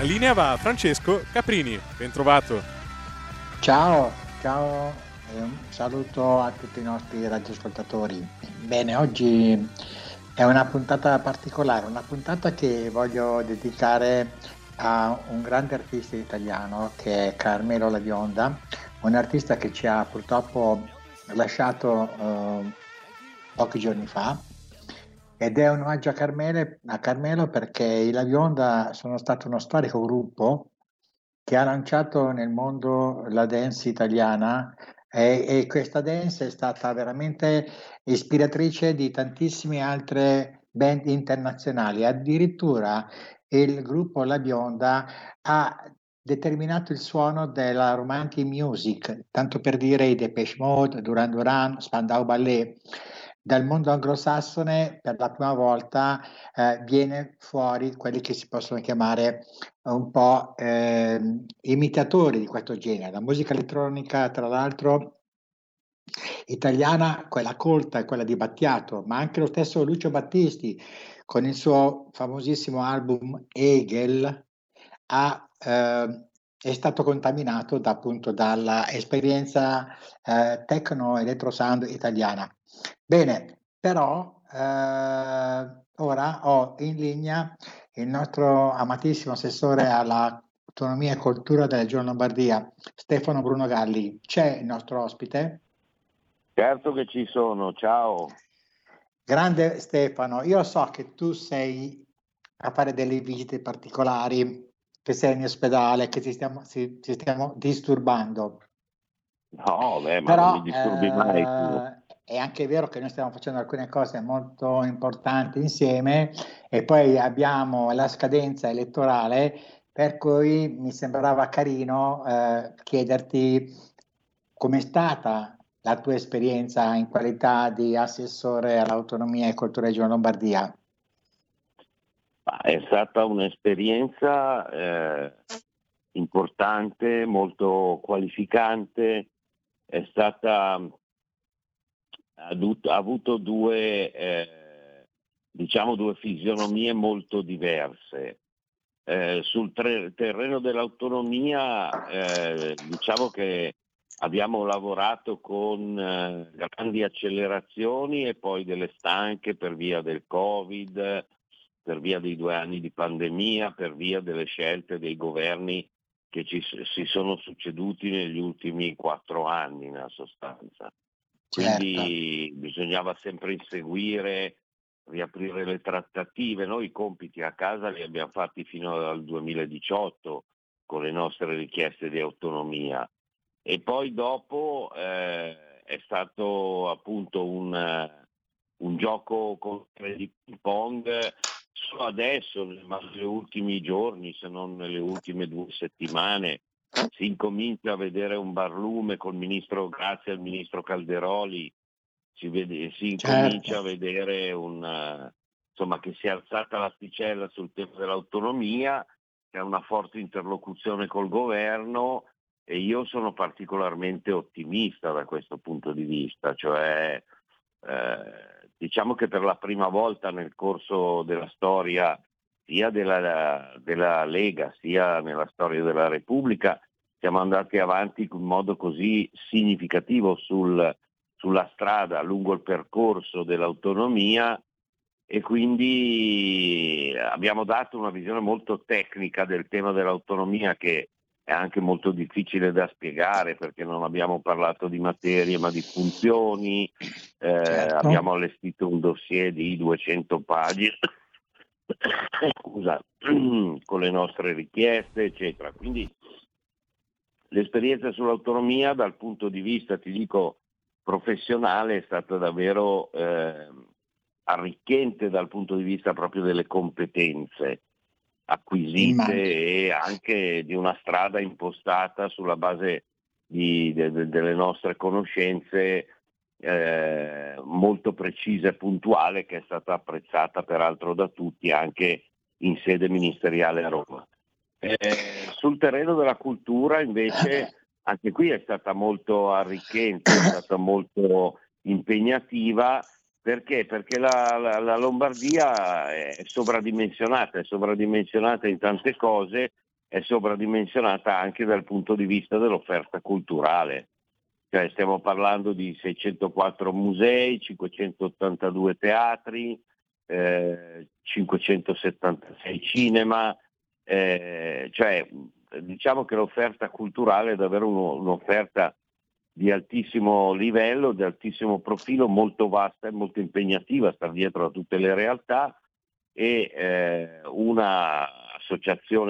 la linea va a Francesco Caprini. Ben trovato. Ciao, ciao e un saluto a tutti i nostri radioascoltatori. Bene, oggi è una puntata particolare, una puntata che voglio dedicare a un grande artista italiano che è Carmelo La Bionda, un artista che ci ha purtroppo lasciato eh, pochi giorni fa ed è un omaggio a, Carmele- a Carmelo perché i La Bionda sono stato uno storico gruppo che ha lanciato nel mondo la dance italiana e, e questa dance è stata veramente ispiratrice di tantissime altre band internazionali. Addirittura il gruppo La Bionda ha determinato il suono della romantic music, tanto per dire i Depeche Mode, Duran Duran, Spandau Ballet. Dal mondo anglosassone per la prima volta eh, viene fuori quelli che si possono chiamare un po' ehm, imitatori di questo genere. La musica elettronica, tra l'altro, italiana, quella colta e quella di Battiato, ma anche lo stesso Lucio Battisti con il suo famosissimo album Hegel ha, eh, è stato contaminato da, appunto dall'esperienza eh, techno electro sound italiana. Bene, però eh, ora ho in linea il nostro amatissimo assessore alla autonomia e cultura della Regione Lombardia, Stefano Bruno Galli. C'è il nostro ospite? Certo che ci sono, ciao. Grande Stefano, io so che tu sei a fare delle visite particolari, che sei in ospedale, che ci stiamo, ci, ci stiamo disturbando. No, beh, ma Però non mi disturbi mai. È anche vero che noi stiamo facendo alcune cose molto importanti insieme e poi abbiamo la scadenza elettorale, per cui mi sembrava carino eh, chiederti com'è stata la tua esperienza in qualità di assessore all'autonomia e cultura Regione Lombardia. È stata un'esperienza eh, importante, molto qualificante, è stata ha, avuto due, eh, diciamo due fisionomie molto diverse. Eh, sul tre- terreno dell'autonomia eh, diciamo che abbiamo lavorato con eh, grandi accelerazioni e poi delle stanche per via del Covid, per via dei due anni di pandemia, per via delle scelte dei governi che ci, si sono succeduti negli ultimi quattro anni nella sostanza. Quindi bisognava sempre inseguire, riaprire le trattative. Noi i compiti a casa li abbiamo fatti fino al 2018 con le nostre richieste di autonomia. E poi dopo eh, è stato appunto un, un gioco con di ping pong. Adesso, ma negli ultimi giorni, se non nelle ultime due settimane, si incomincia a vedere un barlume col ministro Grazia e il ministro Calderoli, si, vede, si incomincia Certo. a vedere un, insomma, che si è alzata l'asticella sul tema dell'autonomia, c'è una forte interlocuzione col governo e io sono particolarmente ottimista da questo punto di vista, cioè eh, diciamo che per la prima volta nel corso della storia sia della, della Lega sia nella storia della Repubblica. Siamo andati avanti in modo così significativo sul- sulla strada lungo il percorso dell'autonomia e quindi abbiamo dato una visione molto tecnica del tema dell'autonomia che è anche molto difficile da spiegare perché non abbiamo parlato di materie ma di funzioni, eh, Certo. abbiamo allestito un dossier di 200 pagine scusa, con le nostre richieste, eccetera. Quindi l'esperienza sull'autonomia dal punto di vista, ti dico, professionale è stata davvero eh, arricchente dal punto di vista proprio delle competenze acquisite Immagino. e anche di una strada impostata sulla base di, de, de, delle nostre conoscenze eh, molto precisa e puntuale che è stata apprezzata peraltro da tutti anche in sede ministeriale a Roma. Eh, sul terreno della cultura invece anche qui è stata molto arricchente, è stata molto impegnativa perché? Perché la, la, la, Lombardia è sovradimensionata, è sovradimensionata in tante cose, è sovradimensionata anche dal punto di vista dell'offerta culturale. Cioè stiamo parlando di 604 musei, 582 teatri, eh, 576 cinema, eh, cioè diciamo che l'offerta culturale è davvero uno, un'offerta di altissimo livello, di altissimo profilo, molto vasta e molto impegnativa, sta dietro a tutte le realtà e eh,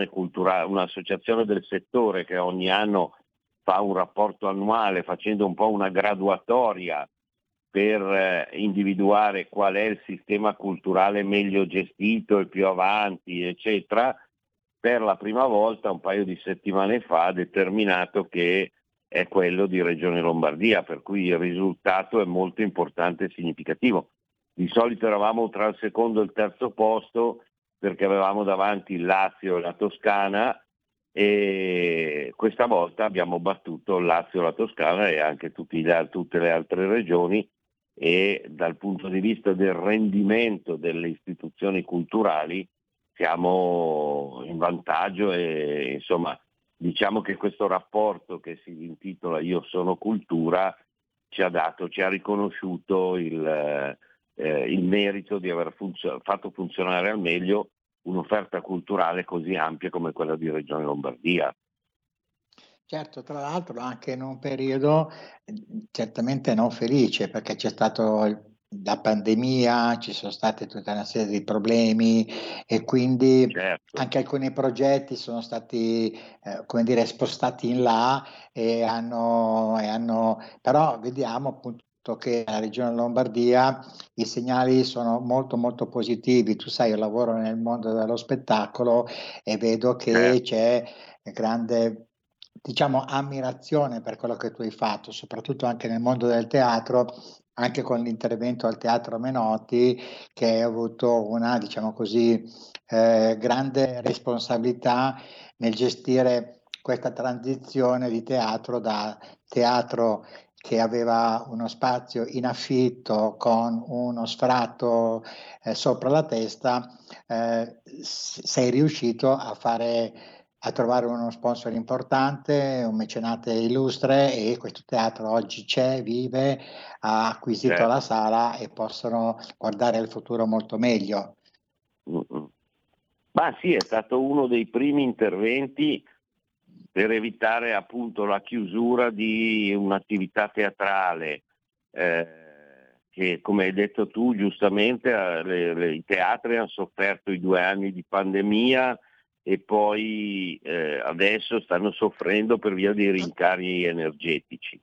culturale, un'associazione del settore che ogni anno fa un rapporto annuale facendo un po' una graduatoria per eh, individuare qual è il sistema culturale meglio gestito e più avanti, eccetera, per la prima volta un paio di settimane fa ha determinato che è quello di Regione Lombardia, per cui il risultato è molto importante e significativo. Di solito eravamo tra il secondo e il terzo posto perché avevamo davanti il Lazio e la Toscana e questa volta abbiamo battuto Lazio, la Toscana e anche le, tutte le altre regioni. E dal punto di vista del rendimento delle istituzioni culturali siamo in vantaggio e insomma diciamo che questo rapporto che si intitola Io sono cultura ci ha, dato, ci ha riconosciuto il, eh, il merito di aver funzio- fatto funzionare al meglio un'offerta culturale così ampia come quella di Regione Lombardia. Certo, tra l'altro anche in un periodo certamente non felice perché c'è stato la pandemia, ci sono state tutta una serie di problemi e quindi certo. anche alcuni progetti sono stati, eh, come dire, spostati in là e hanno, e hanno, però vediamo appunto che nella regione Lombardia i segnali sono molto molto positivi. Tu sai, io lavoro nel mondo dello spettacolo e vedo che certo. c'è grande diciamo ammirazione per quello che tu hai fatto, soprattutto anche nel mondo del teatro anche con l'intervento al Teatro Menotti che ha avuto una, diciamo così, eh, grande responsabilità nel gestire questa transizione di teatro da teatro che aveva uno spazio in affitto con uno sfratto eh, sopra la testa, eh, sei riuscito a fare a trovare uno sponsor importante, un mecenate illustre e questo teatro oggi c'è, vive, ha acquisito certo. la sala e possono guardare al futuro molto meglio. Ma sì, è stato uno dei primi interventi per evitare appunto la chiusura di un'attività teatrale eh, che come hai detto tu giustamente eh, le, le, i teatri hanno sofferto i due anni di pandemia e poi eh, adesso stanno soffrendo per via dei rincari energetici.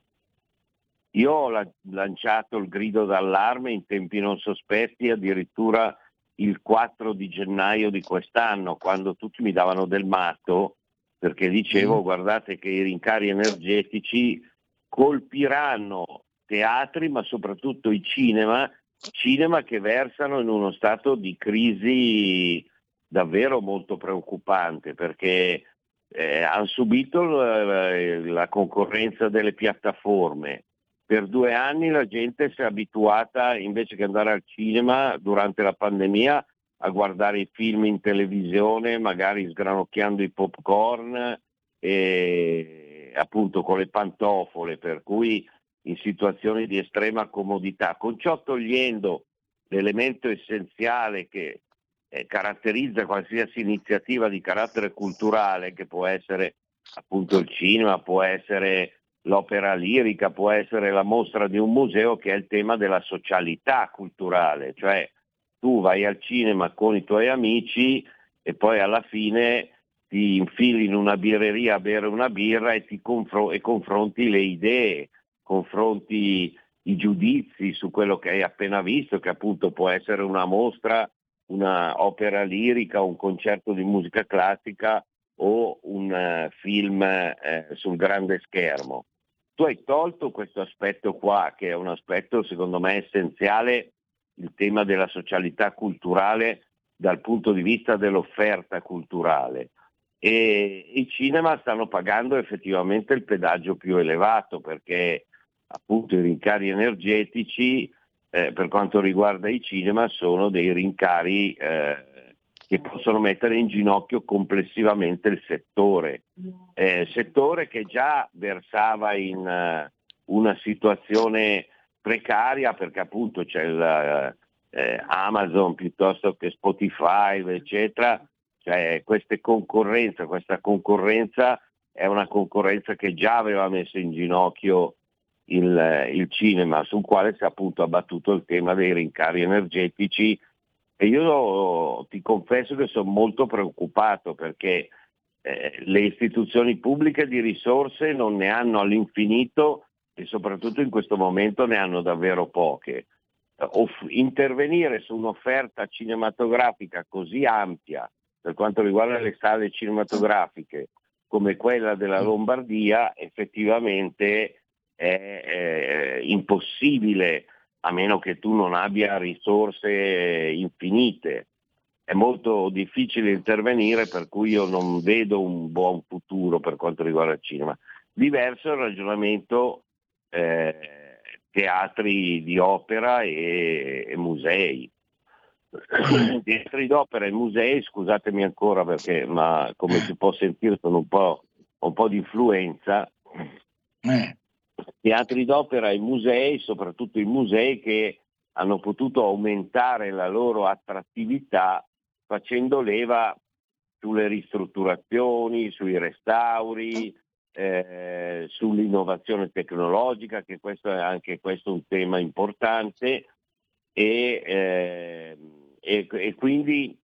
Io ho la- lanciato il grido d'allarme in tempi non sospetti addirittura il 4 di gennaio di quest'anno, quando tutti mi davano del matto, perché dicevo mm. guardate che i rincari energetici colpiranno teatri, ma soprattutto i cinema, cinema che versano in uno stato di crisi davvero molto preoccupante perché eh, hanno subito la, la concorrenza delle piattaforme. Per due anni la gente si è abituata, invece che andare al cinema durante la pandemia, a guardare i film in televisione, magari sgranocchiando i popcorn e appunto con le pantofole, per cui in situazioni di estrema comodità, con ciò togliendo l'elemento essenziale che eh, caratterizza qualsiasi iniziativa di carattere culturale, che può essere appunto il cinema, può essere l'opera lirica, può essere la mostra di un museo, che è il tema della socialità culturale, cioè tu vai al cinema con i tuoi amici e poi alla fine ti infili in una birreria a bere una birra e, confro- e confronti le idee, confronti i giudizi su quello che hai appena visto, che appunto può essere una mostra, un'opera lirica, un concerto di musica classica o un uh, film uh, sul grande schermo. Tu hai tolto questo aspetto qua, che è un aspetto secondo me essenziale, il tema della socialità culturale dal punto di vista dell'offerta culturale. E i cinema stanno pagando effettivamente il pedaggio più elevato perché appunto i rincari energetici eh, per quanto riguarda i cinema sono dei rincari eh, che possono mettere in ginocchio complessivamente il settore, eh, settore che già versava in uh, una situazione precaria perché appunto c'è il, uh, Amazon piuttosto che Spotify eccetera. Cioè, queste concorrenze, questa concorrenza è una concorrenza che già aveva messo in ginocchio il, il, cinema, sul quale si è appunto abbattuto il tema dei rincari energetici. E io ti confesso che sono molto preoccupato perché eh, le istituzioni pubbliche di risorse non ne hanno all'infinito e soprattutto in questo momento ne hanno davvero poche. Off- intervenire su un'offerta cinematografica così ampia per quanto riguarda le sale cinematografiche come quella della Lombardia effettivamente è, è impossibile a meno che tu non abbia risorse infinite. È molto difficile intervenire per cui io non vedo un buon futuro per quanto riguarda il cinema. Diverso è il ragionamento eh, teatri di opera e, e musei teatri d'opera e musei, scusatemi ancora perché ma come si può sentire sono un po', un po di influenza, eh. teatri d'opera e musei, soprattutto i musei che hanno potuto aumentare la loro attrattività facendo leva sulle ristrutturazioni, sui restauri, eh, sull'innovazione tecnologica, che questo è anche questo un tema importante, e, eh, e, e quindi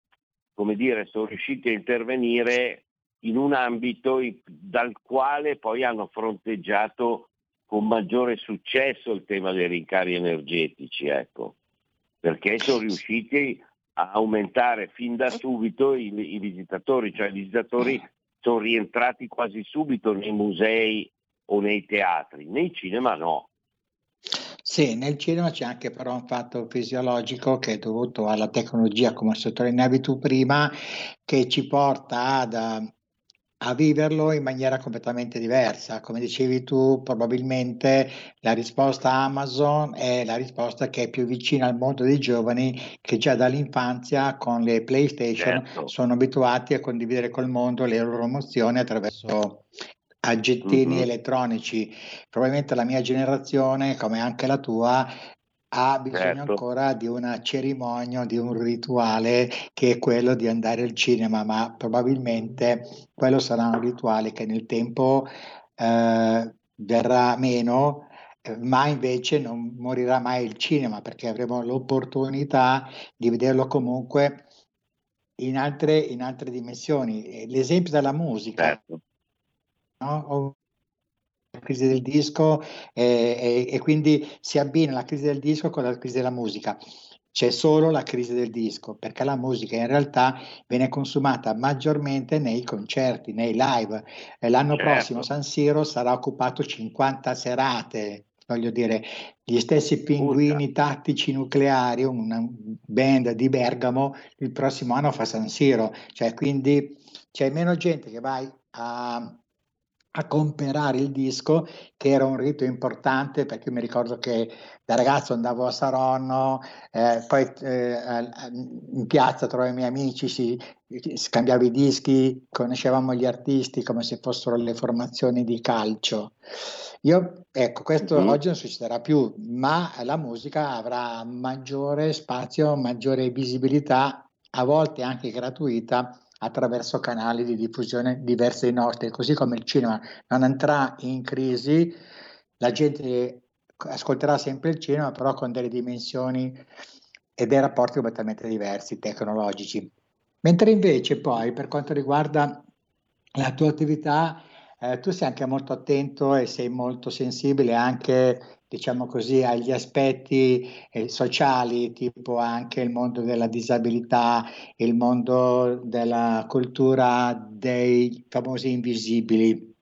come dire, sono riusciti a intervenire in un ambito dal quale poi hanno fronteggiato con maggiore successo il tema dei rincari energetici, ecco, perché sono riusciti a aumentare fin da subito i, i visitatori, cioè i visitatori sono rientrati quasi subito nei musei o nei teatri, nei cinema no. Sì, nel cinema c'è anche però un fatto fisiologico che è dovuto alla tecnologia, come sottolineavi tu prima, che ci porta ad, a viverlo in maniera completamente diversa. Come dicevi tu, probabilmente la risposta Amazon è la risposta che è più vicina al mondo dei giovani che già dall'infanzia con le PlayStation certo. sono abituati a condividere col mondo le loro emozioni attraverso aggettini mm-hmm. elettronici. Probabilmente la mia generazione, come anche la tua, ha bisogno certo. ancora di una cerimonia, di un rituale che è quello di andare al cinema, ma probabilmente quello sarà un rituale che nel tempo eh, verrà meno, eh, ma invece non morirà mai il cinema perché avremo l'opportunità di vederlo comunque in altre, in altre dimensioni. L'esempio della musica. Certo no? Crisi del disco e, e, e quindi si abbina la crisi del disco con la crisi della musica c'è solo la crisi del disco, perché la musica in realtà viene consumata maggiormente nei concerti, nei live. L'anno certo. prossimo San Siro sarà occupato 50 serate, voglio dire, gli stessi pinguini Puta. tattici nucleari, una band di Bergamo, il prossimo anno fa San Siro, cioè quindi c'è meno gente che vai a a comprare il disco, che era un rito importante perché mi ricordo che da ragazzo andavo a Saronno, eh, poi eh, in piazza trovavo i miei amici, si, scambiavo i dischi, conoscevamo gli artisti come se fossero le formazioni di calcio. Io, ecco, questo mm-hmm. oggi non succederà più, ma la musica avrà maggiore spazio, maggiore visibilità, a volte anche gratuita, attraverso canali di diffusione diversi dai nostri, così come il cinema non andrà in crisi, la gente ascolterà sempre il cinema, però con delle dimensioni e dei rapporti completamente diversi, tecnologici. Mentre invece poi per quanto riguarda la tua attività, eh, tu sei anche molto attento e sei molto sensibile anche, diciamo così, agli aspetti eh, sociali, tipo anche il mondo della disabilità, il mondo della cultura dei famosi invisibili.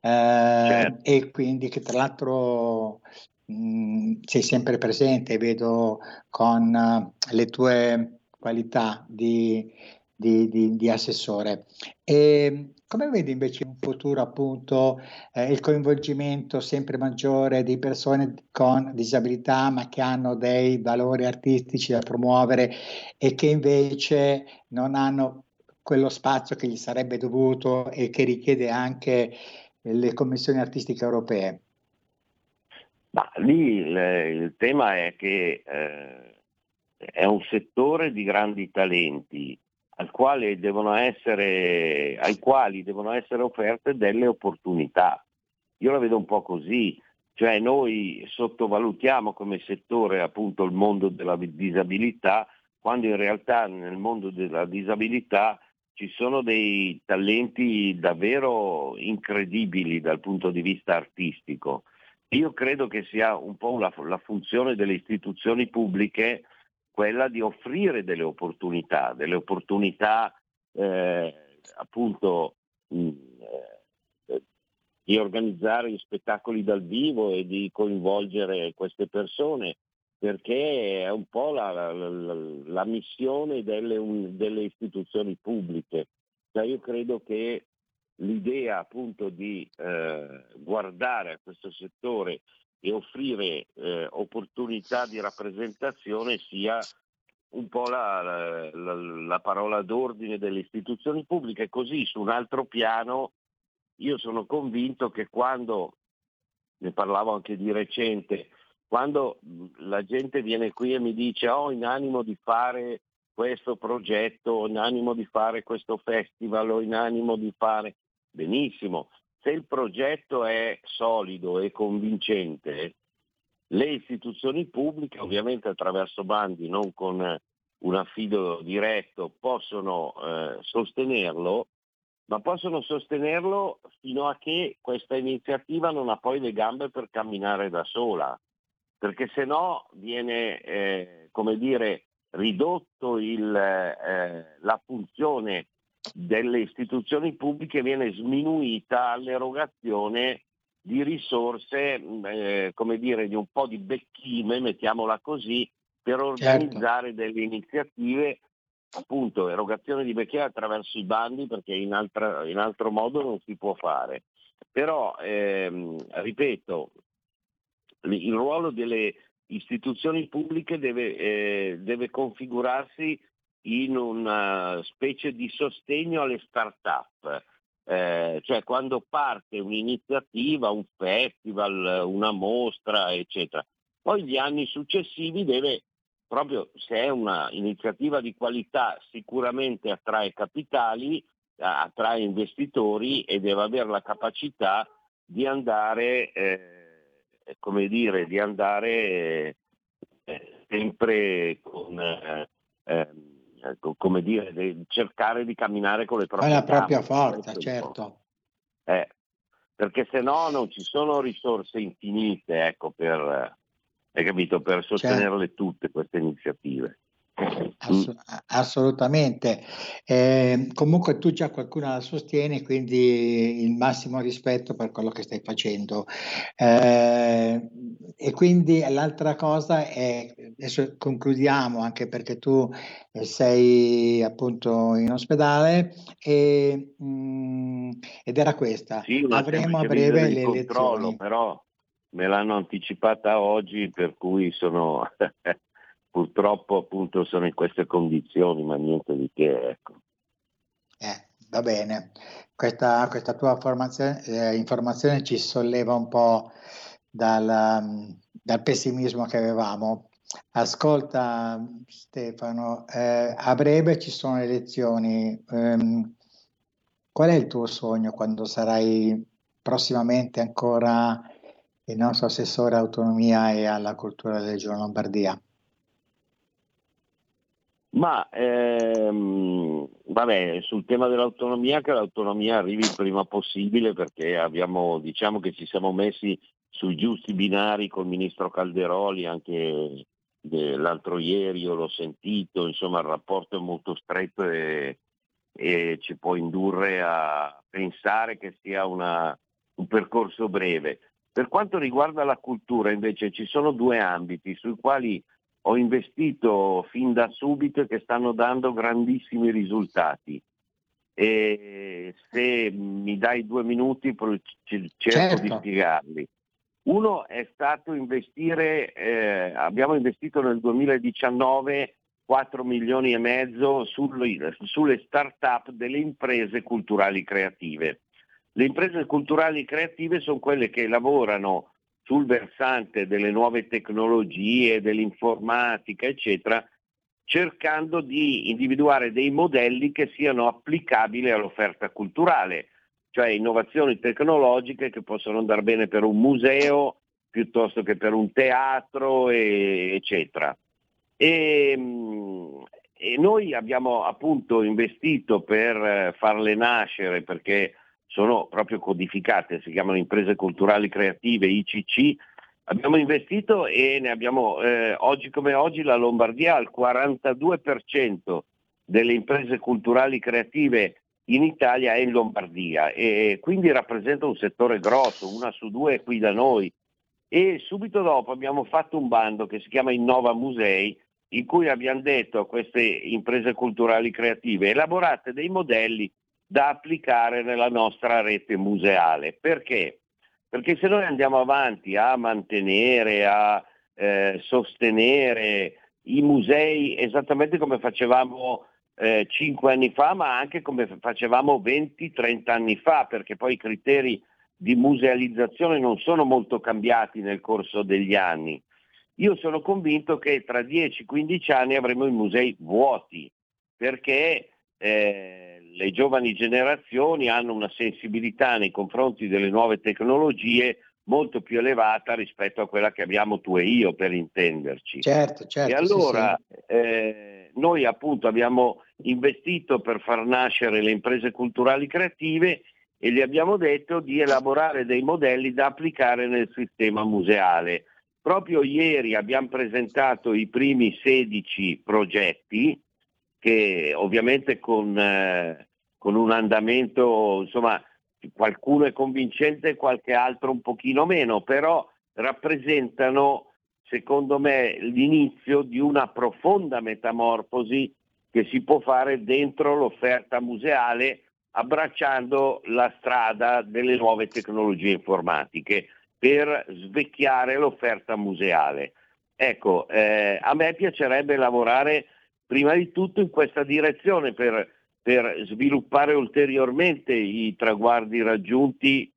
Eh, certo. E quindi che tra l'altro mh, mm, sei sempre presente, vedo con uh, le tue qualità di, di, di, di assessore. E come vedi invece in futuro appunto eh, il coinvolgimento sempre maggiore di persone con disabilità ma che hanno dei valori artistici da promuovere e che invece non hanno quello spazio che gli sarebbe dovuto e che richiede anche le commissioni artistiche europee? Ma lì il, il tema è che eh, è un settore di grandi talenti al quale essere, ai quali devono essere offerte delle opportunità. Io la vedo un po' così, cioè noi sottovalutiamo come settore appunto il mondo della disabilità, quando in realtà nel mondo della disabilità ci sono dei talenti davvero incredibili dal punto di vista artistico. Io credo che sia un po' la, la funzione delle istituzioni pubbliche quella di offrire delle opportunità, delle opportunità eh, appunto mh, eh, di organizzare spettacoli dal vivo e di coinvolgere queste persone, perché è un po' la, la, la, la missione delle, un, delle, istituzioni pubbliche. Cioè io credo che l'idea appunto di eh, guardare a questo settore e offrire eh, opportunità di rappresentazione sia un po' la, la, la, parola d'ordine delle istituzioni pubbliche. Così su un altro piano io sono convinto che quando, ne parlavo anche di recente, quando la gente viene qui e mi dice ho oh, in animo di fare questo progetto, ho in animo di fare questo festival, ho in animo di fare benissimo, se il progetto è solido e convincente, le istituzioni pubbliche, ovviamente attraverso bandi, non con un affido diretto, possono eh, sostenerlo, ma possono sostenerlo fino a che questa iniziativa non ha poi le gambe per camminare da sola, perché se no viene, eh, come dire, ridotto il, eh, la funzione delle istituzioni pubbliche viene sminuita all'erogazione di risorse, eh, come dire, di un po' di becchime, mettiamola così, per certo. organizzare certo. delle iniziative, appunto, erogazione di becchime attraverso i bandi, perché in, altra, in altro modo non si può fare. Però, ehm, ripeto, il ruolo delle istituzioni pubbliche deve, eh, deve configurarsi in una specie di sostegno alle start-up. Eh, cioè quando parte un'iniziativa, un festival, una mostra, eccetera. Poi gli anni successivi deve, proprio se è un'iniziativa di qualità, sicuramente attrae capitali, attrae investitori e deve avere la capacità di andare, eh, come dire, di andare eh, sempre con... Eh, ehm, ecco, come dire, cercare di camminare con le proprie È la propria forza, certo. Eh, perché se no non ci sono risorse infinite ecco, per, eh, capito, per sostenerle certo. tutte queste iniziative. Ass- mm. assolutamente. Eh, comunque tu già qualcuno la sostieni, quindi il massimo rispetto per quello che stai facendo. Eh, e quindi l'altra cosa è, adesso concludiamo anche perché tu eh, sei appunto in ospedale e, mh, mm, ed era questa. Sì, Avremo a breve le elezioni. Però me l'hanno anticipata oggi per cui sono purtroppo appunto sono in queste condizioni, ma niente di che. Ecco. Eh, va bene, questa, questa tua eh, informazione ci solleva un po' dal, dal pessimismo che avevamo. Ascolta Stefano, eh, a breve ci sono le elezioni. Um, qual è il tuo sogno quando sarai prossimamente ancora il nostro assessore all'autonomia e alla cultura della Regione Lombardia? Ma ehm, vabbè, sul tema dell'autonomia, che l'autonomia arrivi il prima possibile perché abbiamo, diciamo che ci siamo messi sui giusti binari col ministro Calderoli anche l'altro ieri, io l'ho sentito, insomma il rapporto è molto stretto e, e ci può indurre a pensare che sia una, un percorso breve. Per quanto riguarda la cultura invece ci sono due ambiti sui quali ho investito fin da subito e che stanno dando grandissimi risultati. E se mi dai due minuti cerco certo. di spiegarli. Uno è stato investire, eh, abbiamo investito nel 2019 4 milioni e mezzo sulle, sulle start-up delle imprese culturali creative. Le imprese culturali creative sono quelle che lavorano sul versante delle nuove tecnologie, dell'informatica, eccetera, cercando di individuare dei modelli che siano applicabili all'offerta culturale, cioè innovazioni tecnologiche che possono andare bene per un museo piuttosto che per un teatro, e, eccetera. E, e, noi abbiamo appunto investito per farle nascere perché sono proprio codificate, si chiamano imprese culturali creative, ICC. Abbiamo investito e ne abbiamo, eh, oggi come oggi la Lombardia ha il 42% delle imprese culturali creative in Italia è in Lombardia e quindi rappresenta un settore grosso, una su due qui da noi. E subito dopo abbiamo fatto un bando che si chiama Innova Musei, in cui abbiamo detto a queste imprese culturali creative elaborate dei modelli da applicare nella nostra rete museale. Perché? Perché se noi andiamo avanti a mantenere, a eh, sostenere i musei esattamente come facevamo eh, 5 anni fa, ma anche come facevamo 20-30 anni fa, perché poi i criteri di musealizzazione non sono molto cambiati nel corso degli anni. Io sono convinto che tra 10-15 anni avremo i musei vuoti, perché eh, le giovani generazioni hanno una sensibilità nei confronti delle nuove tecnologie molto più elevata rispetto a quella che abbiamo tu e io, per intenderci. Certo, certo. E allora sì, sì. Eh, noi appunto abbiamo investito per far nascere le imprese culturali creative e gli abbiamo detto di elaborare dei modelli da applicare nel sistema museale. Proprio ieri abbiamo presentato i primi 16 progetti che ovviamente con, eh, con un andamento, insomma, qualcuno è convincente, qualche altro un pochino meno, però rappresentano, secondo me, l'inizio di una profonda metamorfosi che si può fare dentro l'offerta museale abbracciando la strada delle nuove tecnologie informatiche per svecchiare l'offerta museale. Ecco, eh, a me piacerebbe lavorare prima di tutto in questa direzione per, per sviluppare ulteriormente i traguardi raggiunti.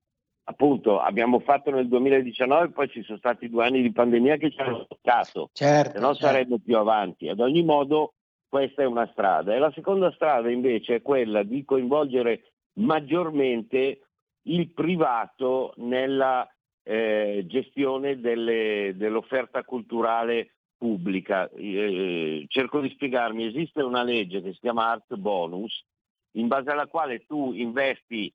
Appunto, abbiamo fatto nel 2019, poi ci sono stati due anni di pandemia che ci hanno toccato, certo, se no certo. saremmo più avanti. Ad ogni modo, questa è una strada. E la seconda strada invece è quella di coinvolgere maggiormente il privato nella eh, gestione delle, dell'offerta culturale pubblica. Eh, cerco di spiegarmi, esiste una legge che si chiama Art Bonus, in base alla quale tu investi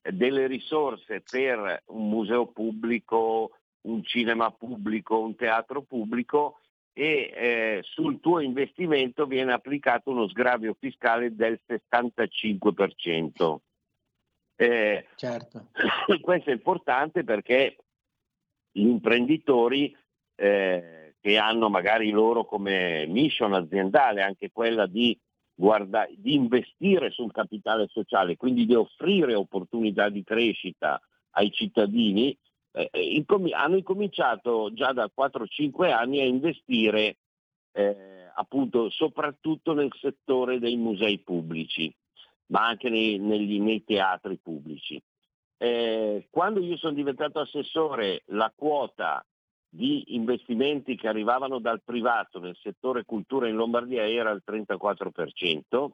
delle risorse per un museo pubblico, un cinema pubblico, un teatro pubblico e eh, sul tuo investimento viene applicato uno sgravio fiscale del 75%. Eh, certo. Questo è importante perché gli imprenditori eh, che hanno magari loro come mission aziendale anche quella di, guarda, di investire sul capitale sociale, quindi di offrire opportunità di crescita ai cittadini, eh, eh hanno incominciato già da 4-5 anni a investire eh, appunto soprattutto nel settore dei musei pubblici, ma anche nei, negli, nei teatri pubblici. Eh, quando io sono diventato assessore, la quota di investimenti che arrivavano dal privato nel settore cultura in Lombardia era il 34%,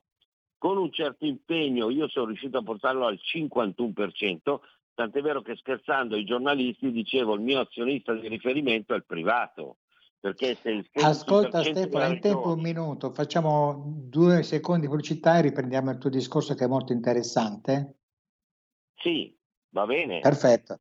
con un certo impegno io sono riuscito a portarlo al 51%, tant'è vero che scherzando ai giornalisti dicevo il mio azionista di riferimento è il privato, Perché se il Ascolta Stefano, hai tempo un minuto, facciamo due secondi di pubblicità e riprendiamo il tuo discorso che è molto interessante. Sì, va bene. Perfetto.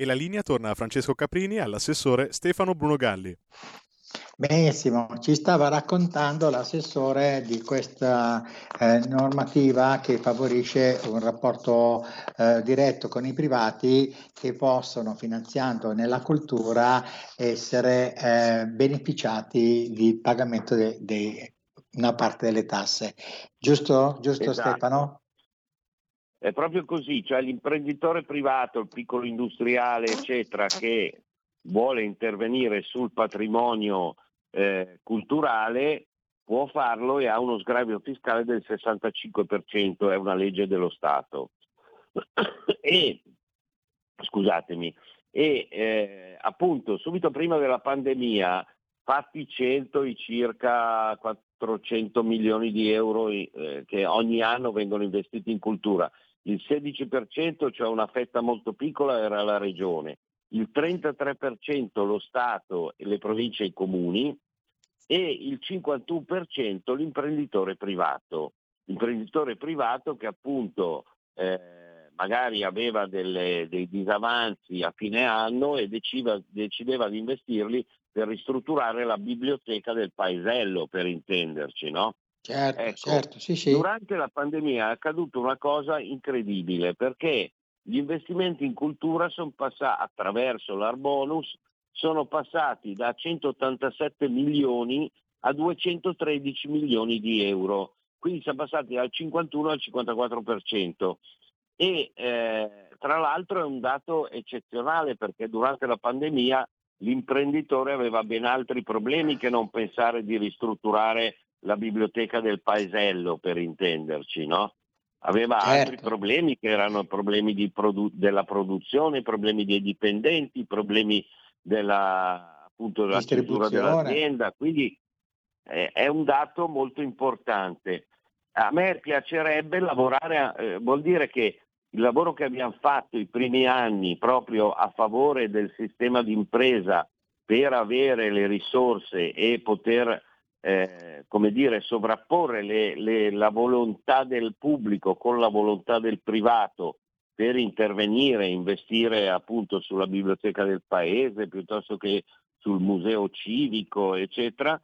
E la linea torna a Francesco Caprini e all'assessore Stefano Bruno Galli. Benissimo, ci stava raccontando l'assessore di questa eh, normativa che favorisce un rapporto eh, diretto con i privati che possono, finanziando nella cultura, essere eh, beneficiati di pagamento di una parte delle tasse. Giusto, giusto esatto. Stefano? È proprio così, cioè l'imprenditore privato, il piccolo industriale, eccetera, che vuole intervenire sul patrimonio eh, culturale può farlo e ha uno sgravio fiscale del 65%, è una legge dello Stato. e, scusatemi, e eh, appunto subito prima della pandemia, fatti 100 i circa 400 milioni di euro eh, che ogni anno vengono investiti in cultura il 16%, cioè una fetta molto piccola, era la regione, il 33% lo Stato e le province e i comuni e il 51% l'imprenditore privato. L'imprenditore privato che appunto eh, magari aveva delle, dei disavanzi a fine anno e decideva, decideva di investirli per ristrutturare la biblioteca del paesello, per intenderci, no? Certo, ecco, certo, sì, sì. Durante la pandemia è accaduta una cosa incredibile perché gli investimenti in cultura sono passati attraverso l'Arbonus sono passati da 187 milioni a 213 milioni di euro, quindi siamo passati dal 51 al 54%. E eh, tra l'altro è un dato eccezionale perché durante la pandemia l'imprenditore aveva ben altri problemi che non pensare di ristrutturare la biblioteca del paesello, per intenderci, no? Aveva certo. altri problemi che erano problemi produ- della produzione, problemi dei dipendenti, problemi della, appunto, della struttura dell'azienda, quindi eh, è un dato molto importante. A me piacerebbe lavorare, a, eh, vuol dire che il lavoro che abbiamo fatto i primi anni proprio a favore del sistema di impresa per avere le risorse e poter eh, come dire, sovrapporre le, le, la volontà del pubblico con la volontà del privato per intervenire, investire appunto sulla biblioteca del paese piuttosto che sul museo civico, eccetera,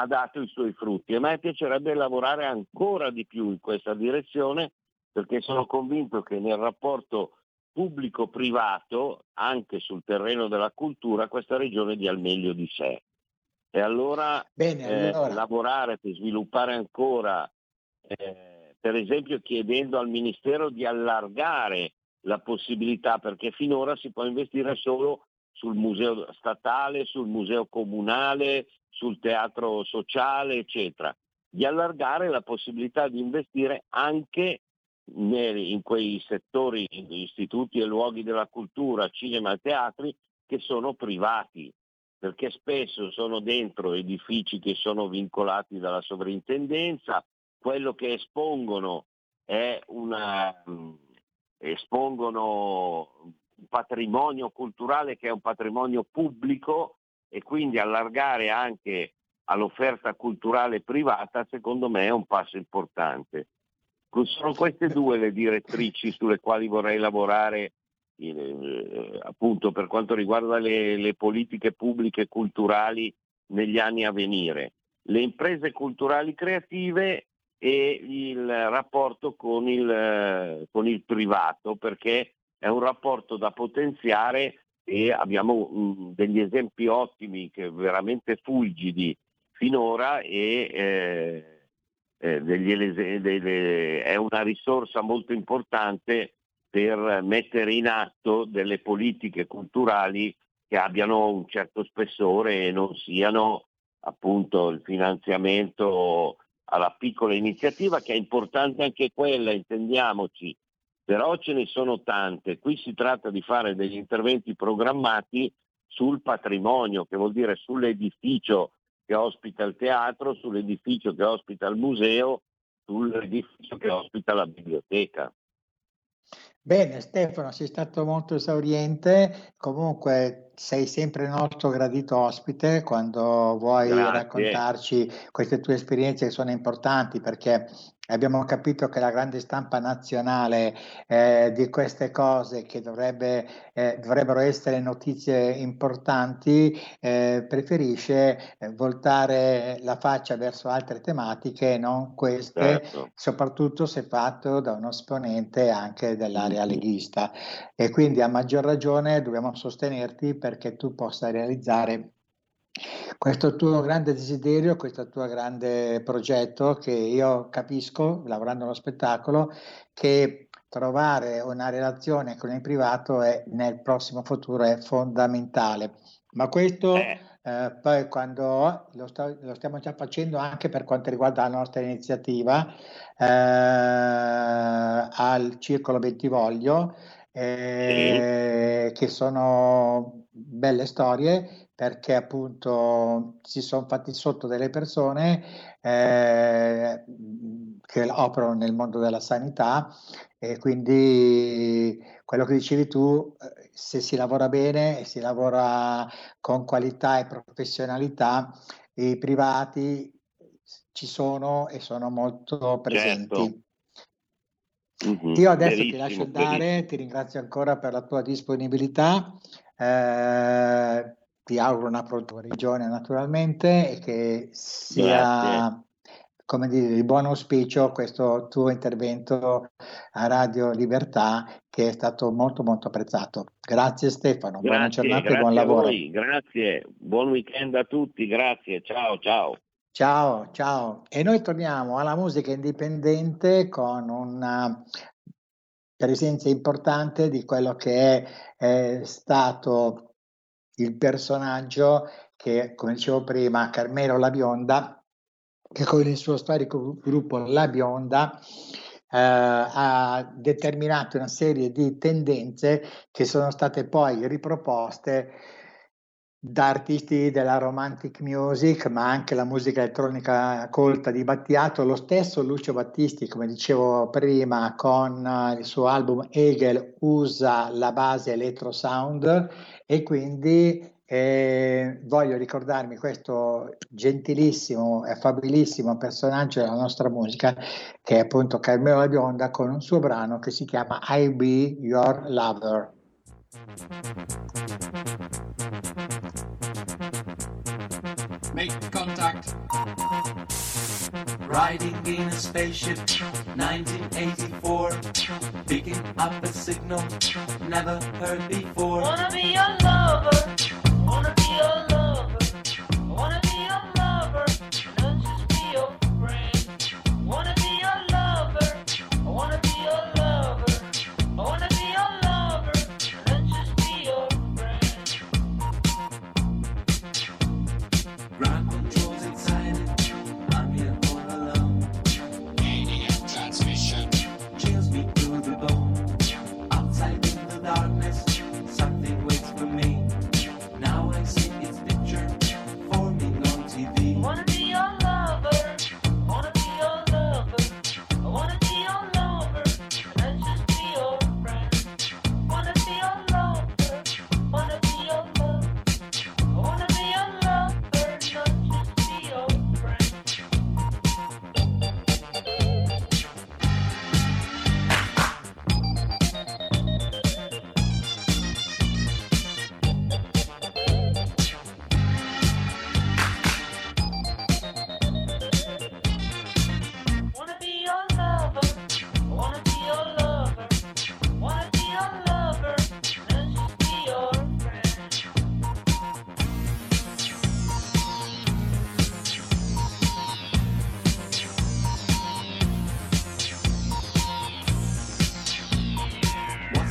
ha dato i suoi frutti. A me piacerebbe lavorare ancora di più in questa direzione perché sono convinto che nel rapporto pubblico-privato, anche sul terreno della cultura, questa regione dia il meglio di sé. E allora, Bene, allora. Eh, lavorare per sviluppare ancora, eh, per esempio chiedendo al Ministero di allargare la possibilità, perché finora si può investire solo sul museo statale, sul museo comunale, sul teatro sociale, eccetera, di allargare la possibilità di investire anche in quei settori, istituti e luoghi della cultura, cinema e teatri che sono privati, perché spesso sono dentro edifici che sono vincolati dalla sovrintendenza, quello che espongono è una, espongono un patrimonio culturale che è un patrimonio pubblico e quindi allargare anche all'offerta culturale privata secondo me è un passo importante. Sono queste due le direttrici sulle quali vorrei lavorare eh, appunto per quanto riguarda le, le politiche pubbliche culturali negli anni a venire, le imprese culturali creative e il rapporto con il, con il privato, perché è un rapporto da potenziare e abbiamo um, degli esempi ottimi, che veramente fulgidi finora e eh, eh, degli, delle, è una risorsa molto importante per mettere in atto delle politiche culturali che abbiano un certo spessore e non siano appunto il finanziamento alla piccola iniziativa che è importante anche quella, intendiamoci, però ce ne sono tante. Qui si tratta di fare degli interventi programmati sul patrimonio, che vuol dire sull'edificio che ospita il teatro, sull'edificio che ospita il museo, sull'edificio che ospita la biblioteca. Bene Stefano, sei stato molto esauriente, comunque sei sempre il nostro gradito ospite quando vuoi Grazie. raccontarci queste tue esperienze che sono importanti perché abbiamo capito che la grande stampa nazionale eh, di queste cose che dovrebbe, eh, dovrebbero essere notizie importanti eh, preferisce eh, voltare la faccia verso altre tematiche non queste, certo. soprattutto se fatto da uno esponente anche dell'area mm-hmm. leghista. E quindi a maggior ragione dobbiamo sostenerti perché tu possa realizzare questo tuo grande desiderio, questo tuo grande progetto che io capisco, lavorando allo spettacolo, che trovare una relazione con il privato è, nel prossimo futuro è fondamentale. Ma questo eh. Eh, poi quando lo, sto, lo, stiamo già facendo anche per quanto riguarda la nostra iniziativa eh, al Circolo Bentivoglio, eh, che sono belle storie perché appunto si sono fatti sotto delle persone eh, che operano nel mondo della sanità e quindi quello che dicevi tu, eh, se si lavora bene e si lavora con qualità e professionalità, i privati ci sono e sono molto presenti. Certo. Mm-hmm. Io adesso ti lascio andare, verissimo. ti ringrazio ancora per la tua disponibilità. Eh, ti auguro una pronta guarigione naturalmente e che sia Grazie. come dire di buon auspicio questo tuo intervento a Radio Libertà che è stato molto molto apprezzato. Grazie Stefano, grazie, buona giornata e buon lavoro. Voi, grazie, buon weekend a tutti, grazie, ciao ciao. Ciao, ciao. E noi torniamo alla musica indipendente con una presenza importante di quello che è, è stato il personaggio che, come dicevo prima, Carmelo La Bionda, che con il suo storico gruppo La Bionda eh, ha determinato una serie di tendenze che sono state poi riproposte da artisti della romantic music, ma anche la musica elettronica colta di Battiato, lo stesso Lucio Battisti, come dicevo prima, con il suo album Hegel usa la base electro sound e quindi eh, voglio ricordarmi questo gentilissimo e affabilissimo personaggio della nostra musica che è appunto Carmelo La Bionda con un suo brano che si chiama I Be Your Lover. Make contact. Riding in a spaceship, 1984. Picking up a signal, never heard before. Wanna be your lover, wanna be your lover,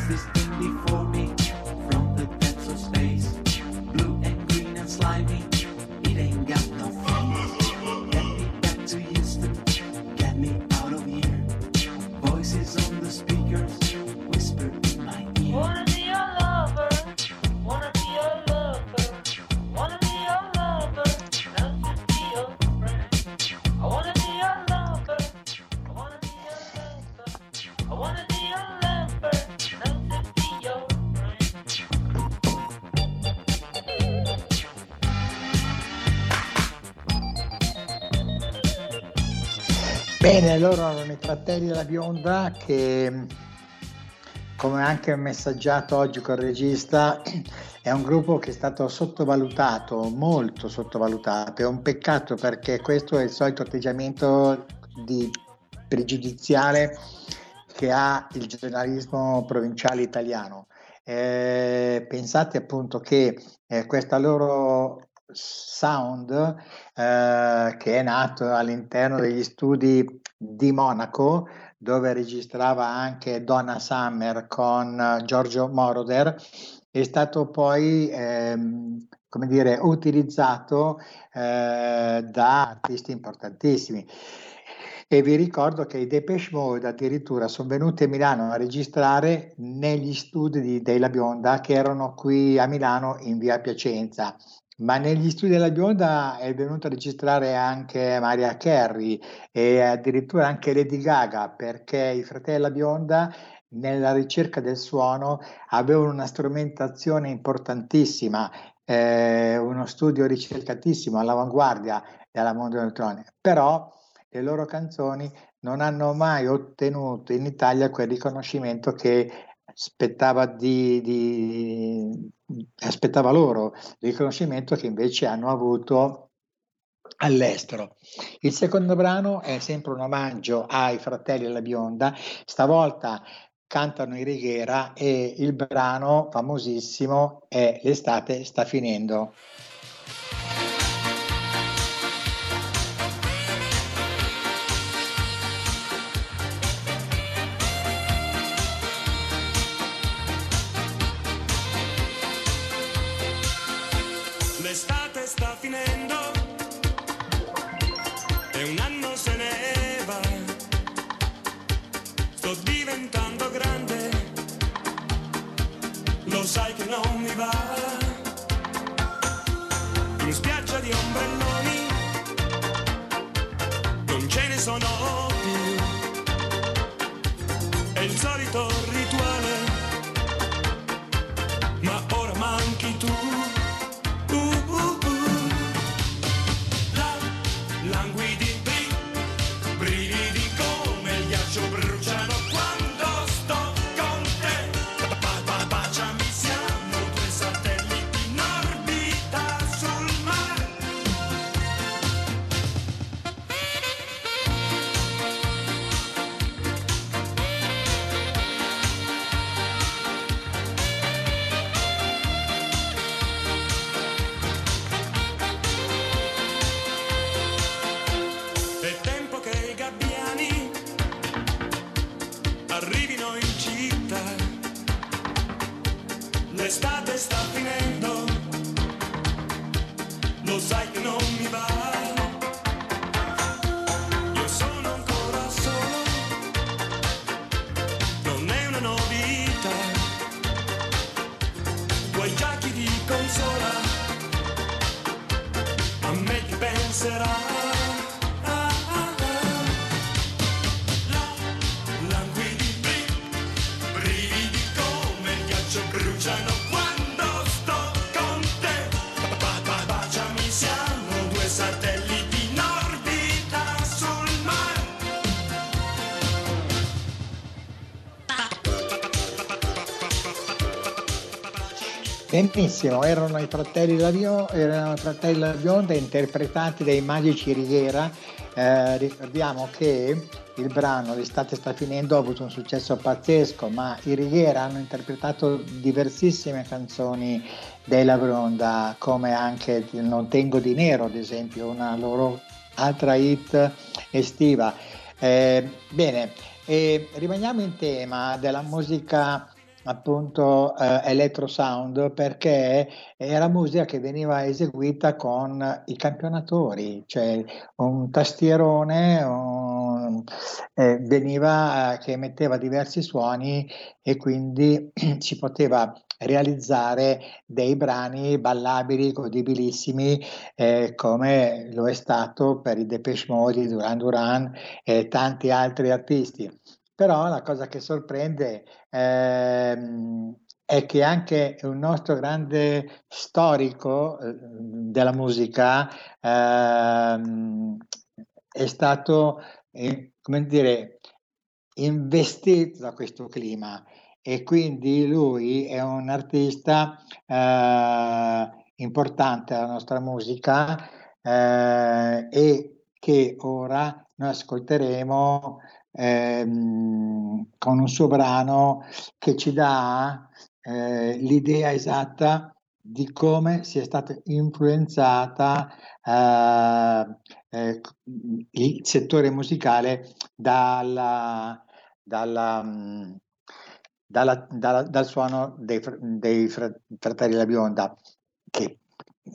This Bene, loro erano i fratelli della bionda che, come anche messaggiato oggi col regista, è un gruppo che è stato sottovalutato, molto sottovalutato. È un peccato perché questo è il solito atteggiamento di pregiudiziale che ha il giornalismo provinciale italiano. Eh, pensate appunto che eh, questa loro sound eh, che è nato all'interno degli studi di Monaco dove registrava anche Donna Summer con Giorgio Moroder. È stato poi ehm, come dire utilizzato eh, da artisti importantissimi. E vi ricordo che i Depeche Mode addirittura sono venuti a Milano a registrare negli studi di, dei La Bionda che erano qui a Milano in via Piacenza ma negli studi della bionda è venuto a registrare anche Maria Carey e addirittura anche Lady Gaga perché i fratelli della bionda nella ricerca del suono avevano una strumentazione importantissima, eh, uno studio ricercatissimo all'avanguardia della mondo elettronica, però le loro canzoni non hanno mai ottenuto in Italia quel riconoscimento che aspettava, di, di, aspettava loro il riconoscimento che invece hanno avuto all'estero. Il secondo brano è sempre un omaggio ai fratelli della bionda, stavolta cantano i Righiera e il brano famosissimo è L'estate sta finendo. Benissimo, erano i fratelli Lavio, erano i fratelli La Bionda interpretati dai Magici Righiera. Eh, ricordiamo che il brano L'estate sta finendo ha avuto un successo pazzesco, ma i Righiera hanno interpretato diversissime canzoni della Bronda, come anche Non tengo di nero, ad esempio, una loro altra hit estiva. Eh, bene, rimaniamo in tema della musica appunto eh, electro perché era musica che veniva eseguita con i campionatori, cioè un tastierone un, eh, veniva, eh, che emetteva diversi suoni e quindi si poteva realizzare dei brani ballabili, godibilissimi, eh, come lo è stato per i Depeche Mode, Duran Duran e tanti altri artisti. Però la cosa che sorprende ehm, è che anche un nostro grande storico eh, della musica ehm, è stato, eh, come dire, investito da questo clima. E quindi lui è un artista eh, importante della nostra musica eh, e che ora noi ascolteremo ehm, con un suo brano che ci dà eh, l'idea esatta di come sia stata influenzata eh, eh, il settore musicale dalla, dalla, dalla, dal suono dei, dei fratelli La Bionda, che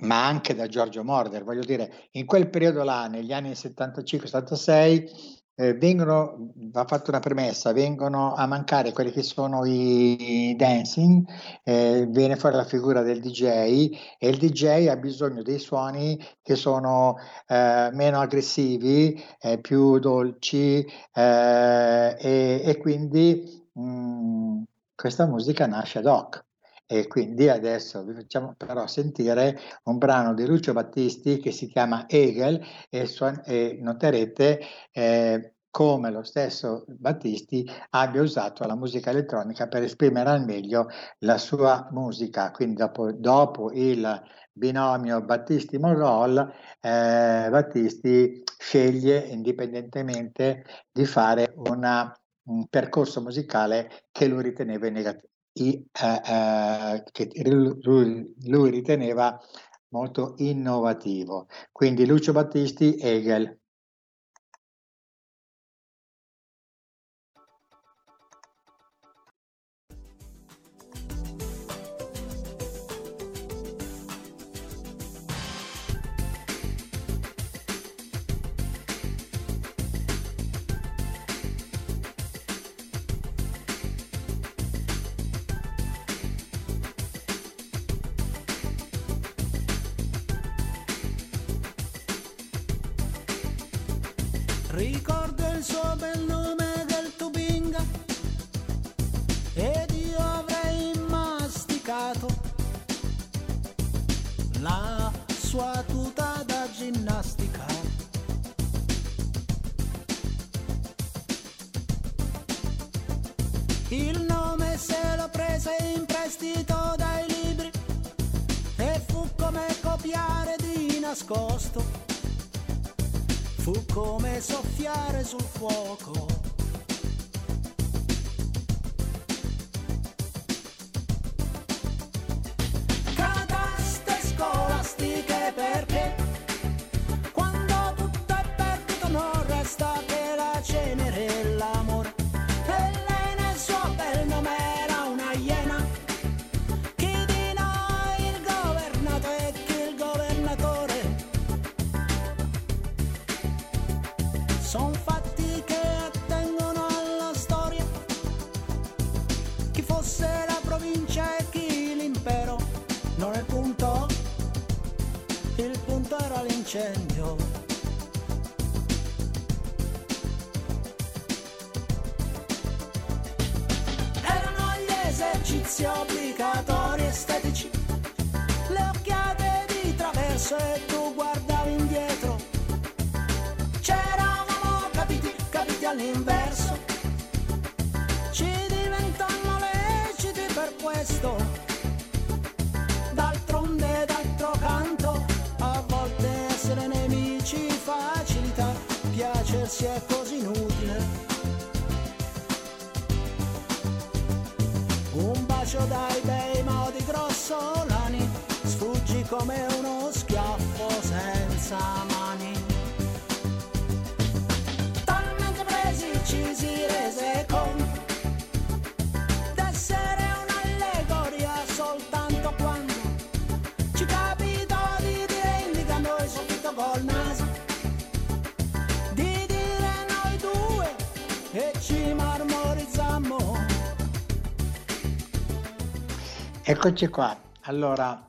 ma anche da Giorgio Morder, voglio dire, in quel periodo là, negli anni 75-76, eh, vengono, va fatta una premessa, vengono a mancare quelli che sono i dancing, eh, viene fuori la figura del DJ e il DJ ha bisogno dei suoni che sono eh, meno aggressivi, eh, più dolci eh, e, e, quindi mh, mm, questa musica nasce ad hoc. E quindi adesso vi facciamo però sentire un brano di Lucio Battisti che si chiama Hegel e, suon- e noterete eh, come lo stesso Battisti abbia usato la musica elettronica per esprimere al meglio la sua musica. Quindi dopo, dopo il binomio Battisti-Mogol, eh, Battisti sceglie indipendentemente di fare una, un percorso musicale che lui riteneva i, eh, eh, che lui, lui, riteneva molto innovativo. Quindi Lucio Battisti, Hegel. Ci si rese conto d'essere Eccoci qua. Allora,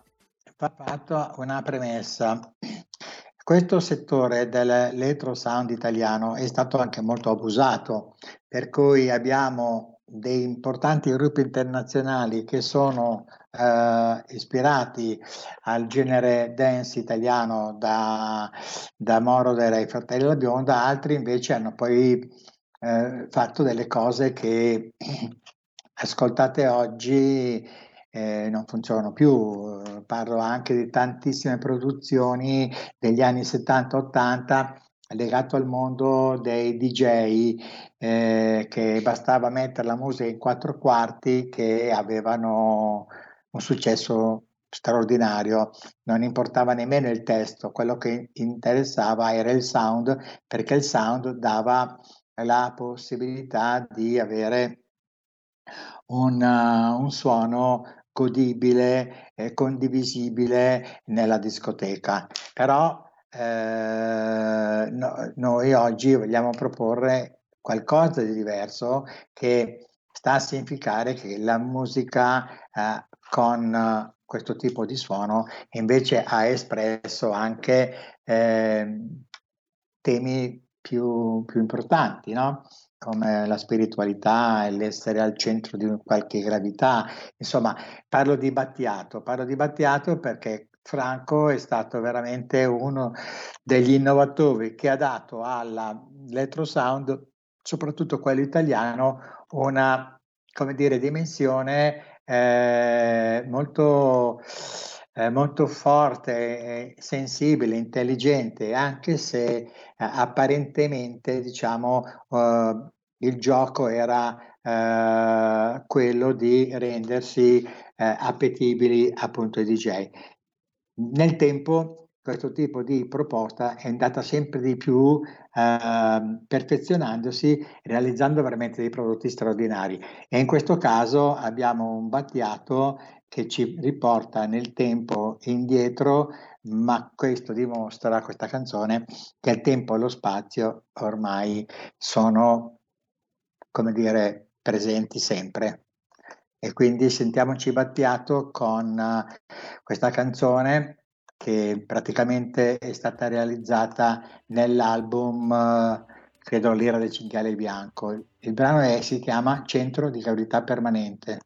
va fatto una premessa. Questo settore dell'electro sound italiano è stato anche molto abusato, per cui abbiamo dei importanti gruppi internazionali che sono eh, ispirati al genere dance italiano da, da Moroder ai Fratelli della Bionda, altri invece hanno poi eh, fatto delle cose che ascoltate oggi eh, non funzionano più. Parlo anche di tantissime produzioni degli anni 70-80 legato al mondo dei DJ eh, che bastava mettere la musica in quattro quarti che avevano un successo straordinario, non importava nemmeno il testo, quello che interessava era il sound perché il sound dava la possibilità di avere un, uh, un suono godibile e condivisibile nella discoteca. Però eh, no, noi oggi vogliamo proporre qualcosa di diverso che sta a significare che la musica eh, con questo tipo di suono invece ha espresso anche eh, temi più, più importanti, no? Come la spiritualità e l'essere al centro di qualche gravità. Insomma, parlo di Battiato, parlo di Battiato perché Franco è stato veramente uno degli innovatori che ha dato all'elettrosound, soprattutto quello italiano, una come dire, dimensione eh, molto, eh, molto forte, sensibile, intelligente, anche se eh, apparentemente diciamo, eh, il gioco era eh, quello di rendersi eh, appetibili appunto ai DJ. Nel tempo questo tipo di proposta è andata sempre di più eh, perfezionandosi, realizzando veramente dei prodotti straordinari. E in questo caso abbiamo un battiato che ci riporta nel tempo indietro, ma questo dimostra, questa canzone, che il tempo e lo spazio ormai sono, come dire, presenti sempre. E quindi sentiamoci battiato con uh, questa canzone che praticamente è stata realizzata nell'album uh, credo L'ira del cinghiale bianco. Il brano è, si chiama Centro di gravità permanente.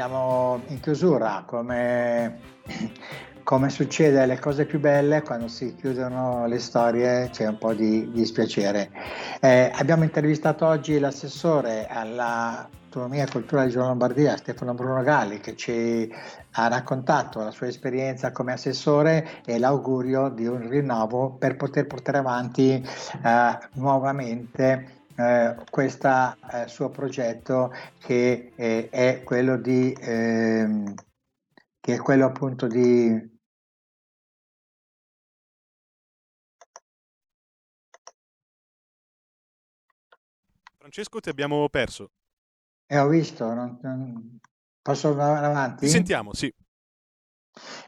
Siamo in chiusura, come, come succede alle cose più belle, quando si chiudono le storie c'è un po' di dispiacere. Eh, abbiamo intervistato oggi l'assessore all'autonomia e cultura di Giro Lombardia, Stefano Bruno Galli, che ci ha raccontato la sua esperienza come assessore e l'augurio di un rinnovo per poter portare avanti eh, nuovamente eh, questo eh, suo progetto che eh, è quello di ehm, che è quello appunto di Francesco, ti abbiamo perso. eh, ho visto non- non- posso andare avanti? Ti sentiamo, sì.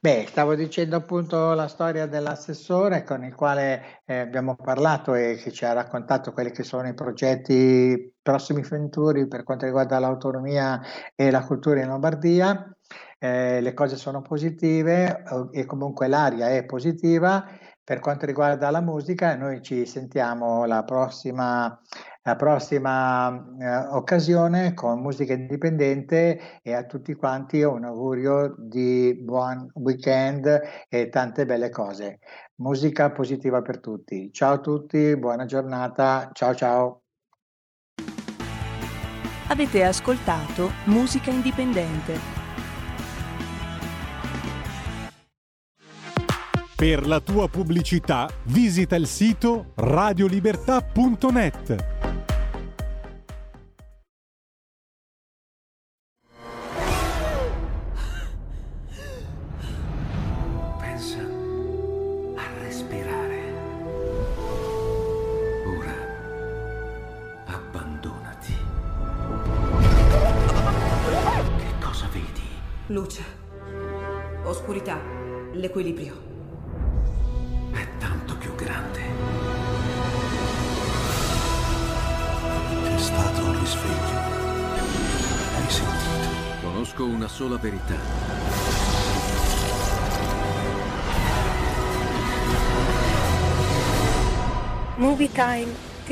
Beh, stavo dicendo appunto la storia dell'assessore con il quale eh, abbiamo parlato e che ci ha raccontato quelli che sono i progetti prossimi futuri per quanto riguarda l'autonomia e la cultura in Lombardia. Eh, le cose sono positive eh, e comunque l'aria è positiva. Per quanto riguarda la musica, noi ci sentiamo la prossima, la prossima eh, occasione con musica indipendente e a tutti quanti un augurio di buon weekend e tante belle cose. Musica positiva per tutti. Ciao a tutti, buona giornata. Ciao ciao. Avete ascoltato Musica Indipendente. Per la tua pubblicità visita il sito radiolibertà.net.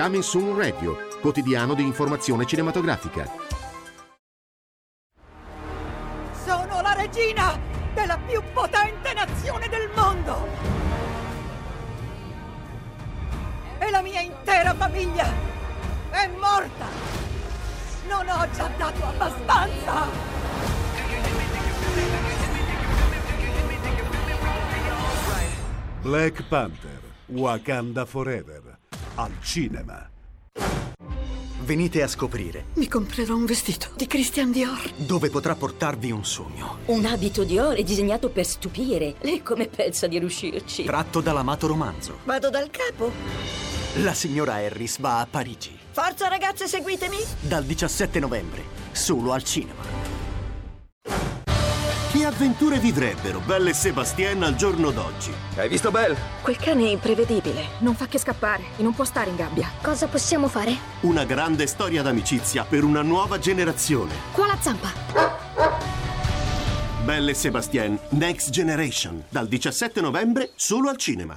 Coming Soon Radio, quotidiano di informazione cinematografica. Sono la regina della più potente nazione del mondo! E la mia intera famiglia è morta! Non ho già dato abbastanza! Black Panther, Wakanda Forever, al cinema. Venite a scoprire Mi comprerò un vestito di Christian Dior. dove potrà portarvi un sogno. Un abito di ore disegnato per stupire. Lei come pensa di riuscirci? Tratto dall'amato romanzo. Vado dal capo. La signora Harris va a Parigi. Forza ragazze, seguitemi! Dal 17 novembre, solo al cinema. Che avventure vivrebbero Belle e Sebastien al giorno d'oggi? Hai visto Belle? Quel cane è imprevedibile, non fa che scappare e non può stare in gabbia. Cosa possiamo fare? Una grande storia d'amicizia per una nuova generazione. Qua la zampa! Belle e Sebastien Next Generation, dal 17 novembre solo al cinema.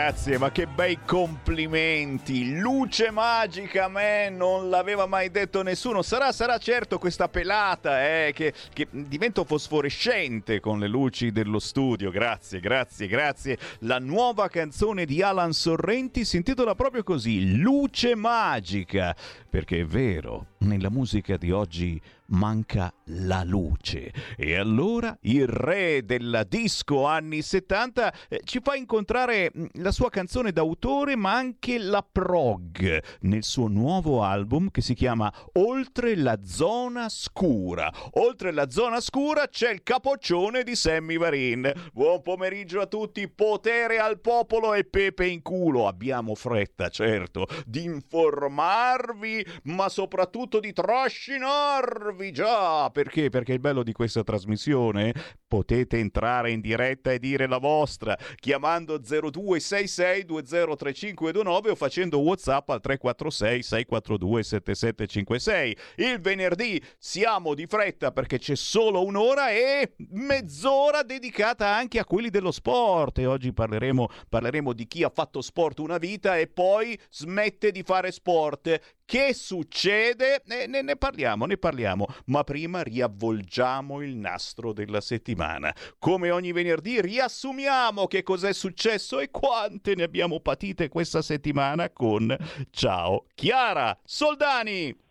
Grazie, ma che bei complimenti! Luce magica, a me non l'aveva mai detto nessuno. Sarà, sarà certo questa pelata, eh, che, che divento fosforescente con le luci dello studio. Grazie, grazie, grazie. La nuova canzone di Alan Sorrenti si intitola proprio così, Luce magica. Perché è vero, nella musica di oggi manca la luce. E allora il re della disco anni 70 eh, ci fa incontrare mh, la sua canzone d'autore ma anche la prog nel suo nuovo album che si chiama Oltre la zona scura. Oltre la zona scura c'è il capoccione di Sammy Varin. Buon pomeriggio a tutti, potere al popolo e pepe in culo. Abbiamo fretta, certo, di informarvi, ma soprattutto soprattutto di trascinarvi già. Perché? Perché il bello di questa trasmissione potete entrare in diretta e dire la vostra chiamando 0266 203529 o facendo WhatsApp al 346 642 7756. Il venerdì siamo di fretta perché c'è solo un'ora e mezz'ora dedicata anche a quelli dello sport e oggi parleremo, parleremo di chi ha fatto sport una vita e poi smette di fare sport. Che succede? Eh, ne, ne parliamo, ne parliamo, ma prima riavvolgiamo il nastro della settimana. Come ogni venerdì riassumiamo che cos'è successo e quante ne abbiamo patite questa settimana con Ciao Chiara Soldani.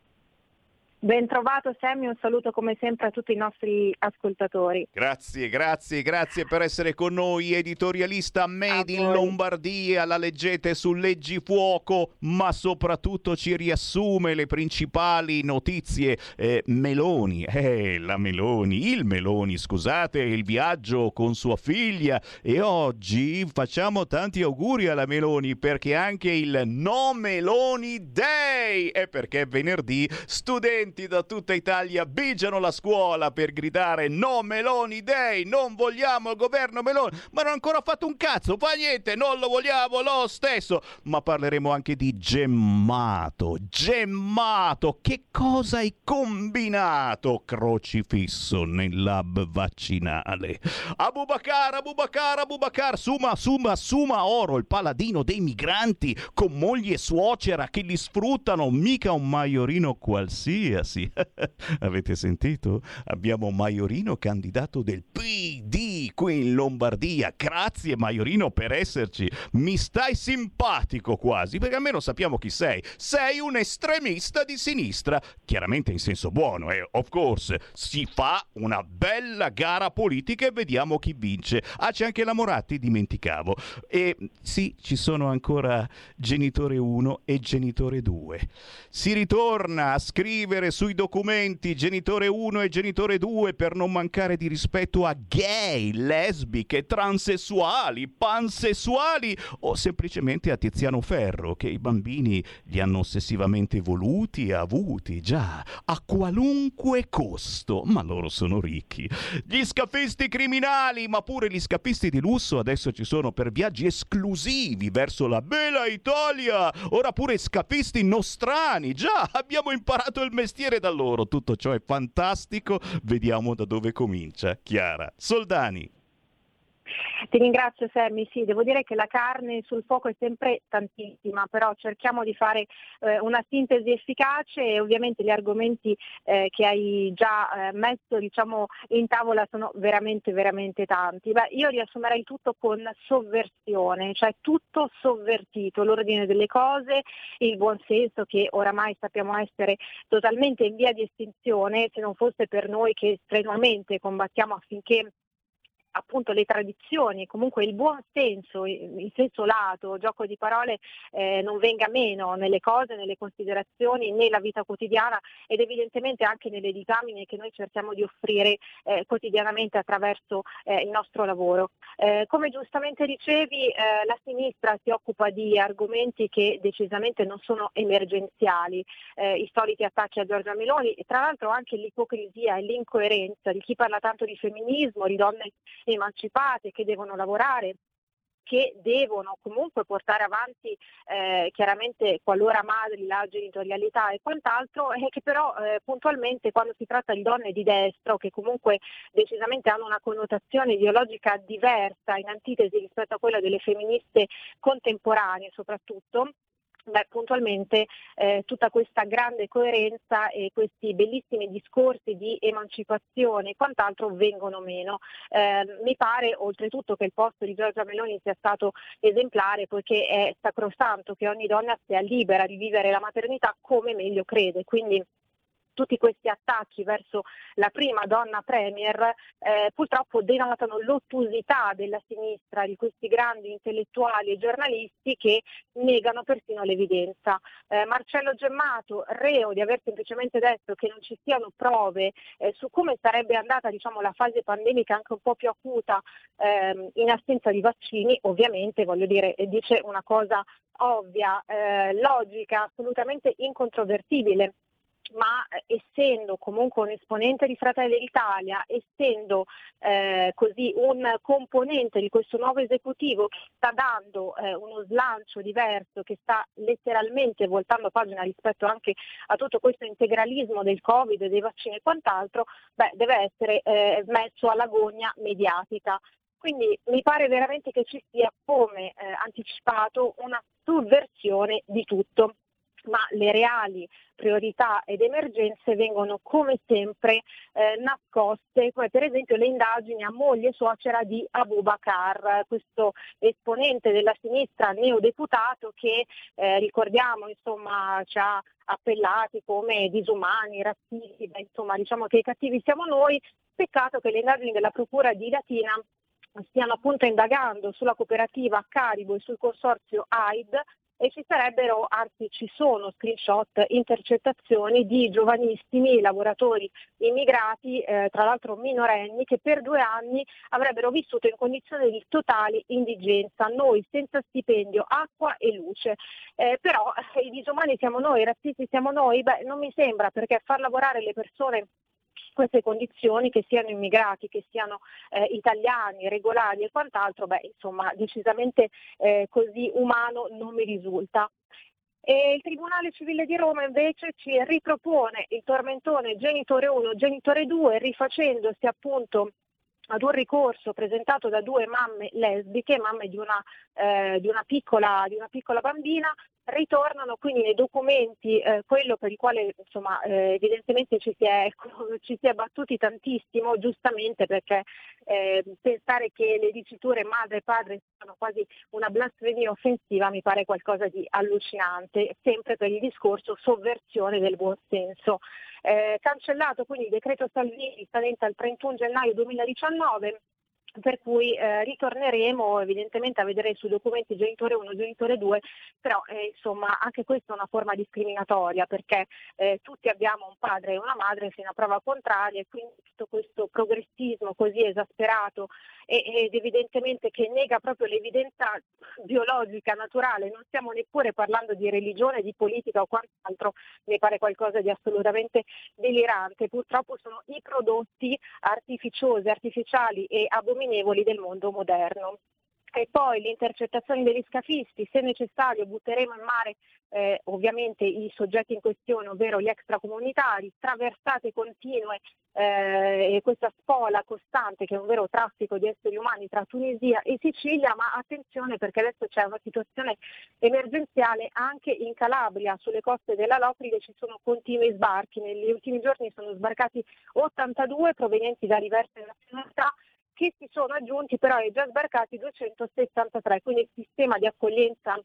Ben trovato Sammy, un saluto come sempre a tutti i nostri ascoltatori. Grazie, grazie, grazie per essere con noi, editorialista Made in Lombardia, la leggete su Leggifuoco, ma soprattutto ci riassume le principali notizie. Eh, Meloni, eh, la Meloni, il Meloni, scusate, il viaggio con sua figlia e oggi facciamo tanti auguri alla Meloni perché anche il No Meloni Day e perché è venerdì studenti da tutta Italia bigiano la scuola per gridare no Meloni Day, non vogliamo il governo Meloni, ma non ha ancora fatto un cazzo, fa niente, non lo vogliamo lo stesso. Ma parleremo anche di Gemmato, Gemmato, che cosa hai combinato crocifisso nel lab vaccinale? Abubakar, Abubakar, Abubakar, suma, suma, suma oro, il paladino dei migranti con moglie e suocera che li sfruttano, mica un maiorino qualsiasi. Avete sentito? Abbiamo Maiorino candidato del PD qui in Lombardia. Grazie Maiorino per esserci. Mi stai simpatico quasi, perché almeno sappiamo chi sei. Sei un estremista di sinistra, chiaramente in senso buono, eh? Of course, si fa una bella gara politica e vediamo chi vince. Ah, c'è anche la Moratti, dimenticavo. E sì, ci sono ancora genitore 1 e genitore 2. Si ritorna a scrivere sui documenti genitore 1 e genitore 2 per non mancare di rispetto a gay, lesbiche, transessuali, pansessuali o semplicemente a Tiziano Ferro che i bambini li hanno ossessivamente voluti e avuti, già, a qualunque costo, ma loro sono ricchi. Gli scafisti criminali, ma pure gli scafisti di lusso adesso ci sono per viaggi esclusivi verso la bella Italia, ora pure scafisti nostrani, già, abbiamo imparato il mestiere mestiere da loro. Tutto ciò è fantastico. Vediamo da dove comincia. Chiara Soldani. Ti ringrazio Sammy, sì, devo dire che la carne sul fuoco è sempre tantissima, però cerchiamo di fare eh, una sintesi efficace e ovviamente gli argomenti eh, che hai già eh, messo diciamo, in tavola sono veramente veramente tanti. Beh, io riassumerei tutto con sovversione, cioè tutto sovvertito, l'ordine delle cose, il buonsenso che oramai sappiamo essere totalmente in via di estinzione, se non fosse per noi che strenuamente combattiamo affinché appunto le tradizioni, comunque il buon senso, il senso lato, gioco di parole eh, non venga meno nelle cose, nelle considerazioni, nella vita quotidiana ed evidentemente anche nelle disamine che noi cerchiamo di offrire eh, quotidianamente attraverso eh, il nostro lavoro. Eh, come giustamente dicevi, eh, la sinistra si occupa di argomenti che decisamente non sono emergenziali, eh, i soliti attacchi a Giorgia Meloni e tra l'altro anche l'ipocrisia e l'incoerenza di chi parla tanto di femminismo, di donne emancipate che devono lavorare che devono comunque portare avanti eh, chiaramente qualora madri la genitorialità e quant'altro e che però eh, puntualmente quando si tratta di donne di destra che comunque decisamente hanno una connotazione ideologica diversa in antitesi rispetto a quella delle femministe contemporanee soprattutto beh, puntualmente eh, tutta questa grande coerenza e questi bellissimi discorsi di emancipazione e quant'altro vengono meno. Eh, mi pare oltretutto che il posto di Giorgia Meloni sia stato esemplare poiché è sacrosanto che ogni donna sia libera di vivere la maternità come meglio crede. Quindi tutti questi attacchi verso la prima donna premier eh, purtroppo denotano l'ottusità della sinistra, di questi grandi intellettuali e giornalisti che negano persino l'evidenza. Eh, Marcello Gemmato, reo di aver semplicemente detto che non ci siano prove eh, su come sarebbe andata diciamo, la fase pandemica anche un po' più acuta ehm, in assenza di vaccini, ovviamente voglio dire, dice una cosa ovvia, eh, logica, assolutamente incontrovertibile ma eh, essendo comunque un esponente di Fratelli d'Italia, essendo eh, così un componente di questo nuovo esecutivo che sta dando eh, uno slancio diverso, che sta letteralmente voltando pagina rispetto anche a tutto questo integralismo del Covid, dei vaccini e quant'altro, beh, deve essere eh, messo alla gogna mediatica. Quindi mi pare veramente che ci sia, come eh, anticipato, una subversione di tutto ma le reali priorità ed emergenze vengono come sempre eh, nascoste, come per esempio le indagini a moglie suocera di Abu Bakar, questo esponente della sinistra neodeputato che eh, ricordiamo insomma ci ha appellati come disumani, razzisti, insomma diciamo che i cattivi siamo noi, peccato che le indagini della Procura di Latina stiano appunto indagando sulla cooperativa Caribo e sul consorzio AID e ci sarebbero, anzi ci sono screenshot, intercettazioni di giovanissimi lavoratori immigrati, eh, tra l'altro minorenni, che per due anni avrebbero vissuto in condizioni di totale indigenza, noi senza stipendio, acqua e luce. Eh, però eh, i disumani siamo noi, i razzisti siamo noi, beh non mi sembra perché far lavorare le persone queste condizioni, che siano immigrati, che siano eh, italiani, regolari e quant'altro, beh, insomma, decisamente eh, così umano non mi risulta. E il Tribunale Civile di Roma invece ci ripropone il tormentone genitore 1, genitore 2, rifacendosi appunto ad un ricorso presentato da due mamme lesbiche, mamme di una, eh, di una, piccola, di una piccola, bambina, ritornano quindi nei documenti eh, quello per il quale insomma, eh, evidentemente ci si, è, ecco, ci si, è, battuti tantissimo, giustamente perché eh, pensare che le diciture madre e padre siano quasi una blasfemia offensiva mi pare qualcosa di allucinante, sempre per il discorso sovversione del buon senso. Eh, cancellato quindi il decreto Salvini scadente al 31 gennaio 2019 per cui eh, ritorneremo evidentemente a vedere sui documenti genitore 1 genitore 2, però eh, insomma anche questa è una forma discriminatoria perché eh, tutti abbiamo un padre e una madre fino a prova contraria e quindi tutto questo progressismo così esasperato ed evidentemente che nega proprio l'evidenza biologica, naturale, non stiamo neppure parlando di religione, di politica o quant'altro, mi pare qualcosa di assolutamente delirante. Purtroppo sono i prodotti artificiosi, artificiali e abominevoli del mondo moderno e poi le intercettazioni degli scafisti, se necessario butteremo in mare eh, ovviamente i soggetti in questione, ovvero gli extracomunitari, traversate continue eh, e questa spola costante che è un vero traffico di esseri umani tra Tunisia e Sicilia, ma attenzione perché adesso c'è una situazione emergenziale anche in Calabria, sulle coste della Lopride ci sono continui sbarchi, negli ultimi giorni sono sbarcati 82 provenienti da diverse nazionalità che si sono aggiunti però ai già sbarcati 263, quindi il sistema di accoglienza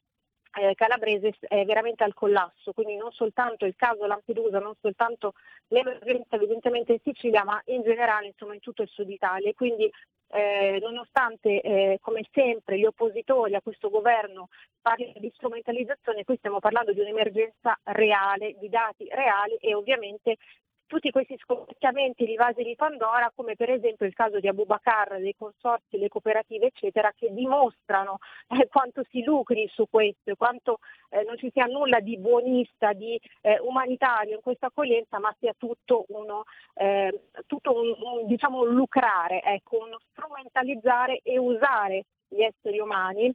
eh, calabrese è veramente al collasso, quindi non soltanto il caso Lampedusa, non soltanto l'emergenza evidentemente in Sicilia, ma in generale insomma, in tutto il sud Italia. Quindi eh, nonostante eh, come sempre gli oppositori a questo governo parlino di strumentalizzazione, qui stiamo parlando di un'emergenza reale, di dati reali e ovviamente tutti questi scoppiamenti di vasi di Pandora, come per esempio il caso di Abubakar, dei consorsi, le cooperative, eccetera, che dimostrano eh, quanto si lucri su questo, quanto eh, non ci sia nulla di buonista, di eh, umanitario in questa accoglienza, ma sia tutto, uno, eh, tutto un, un, diciamo, lucrare, ecco, uno strumentalizzare e usare gli esseri umani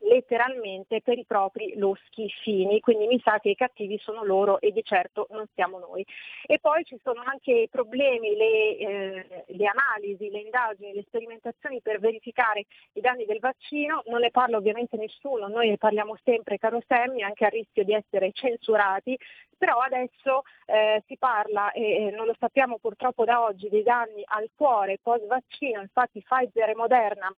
letteralmente per i propri loschi fini, quindi mi sa che i cattivi sono loro e di certo non siamo noi. E poi ci sono anche i problemi, le, eh, le, analisi, le indagini, le sperimentazioni per verificare i danni del vaccino, non ne parla ovviamente nessuno, noi ne parliamo sempre caro Semmi, anche a rischio di essere censurati, però adesso eh, si parla, e non lo sappiamo purtroppo da oggi, dei danni al cuore post vaccino, infatti Pfizer e Moderna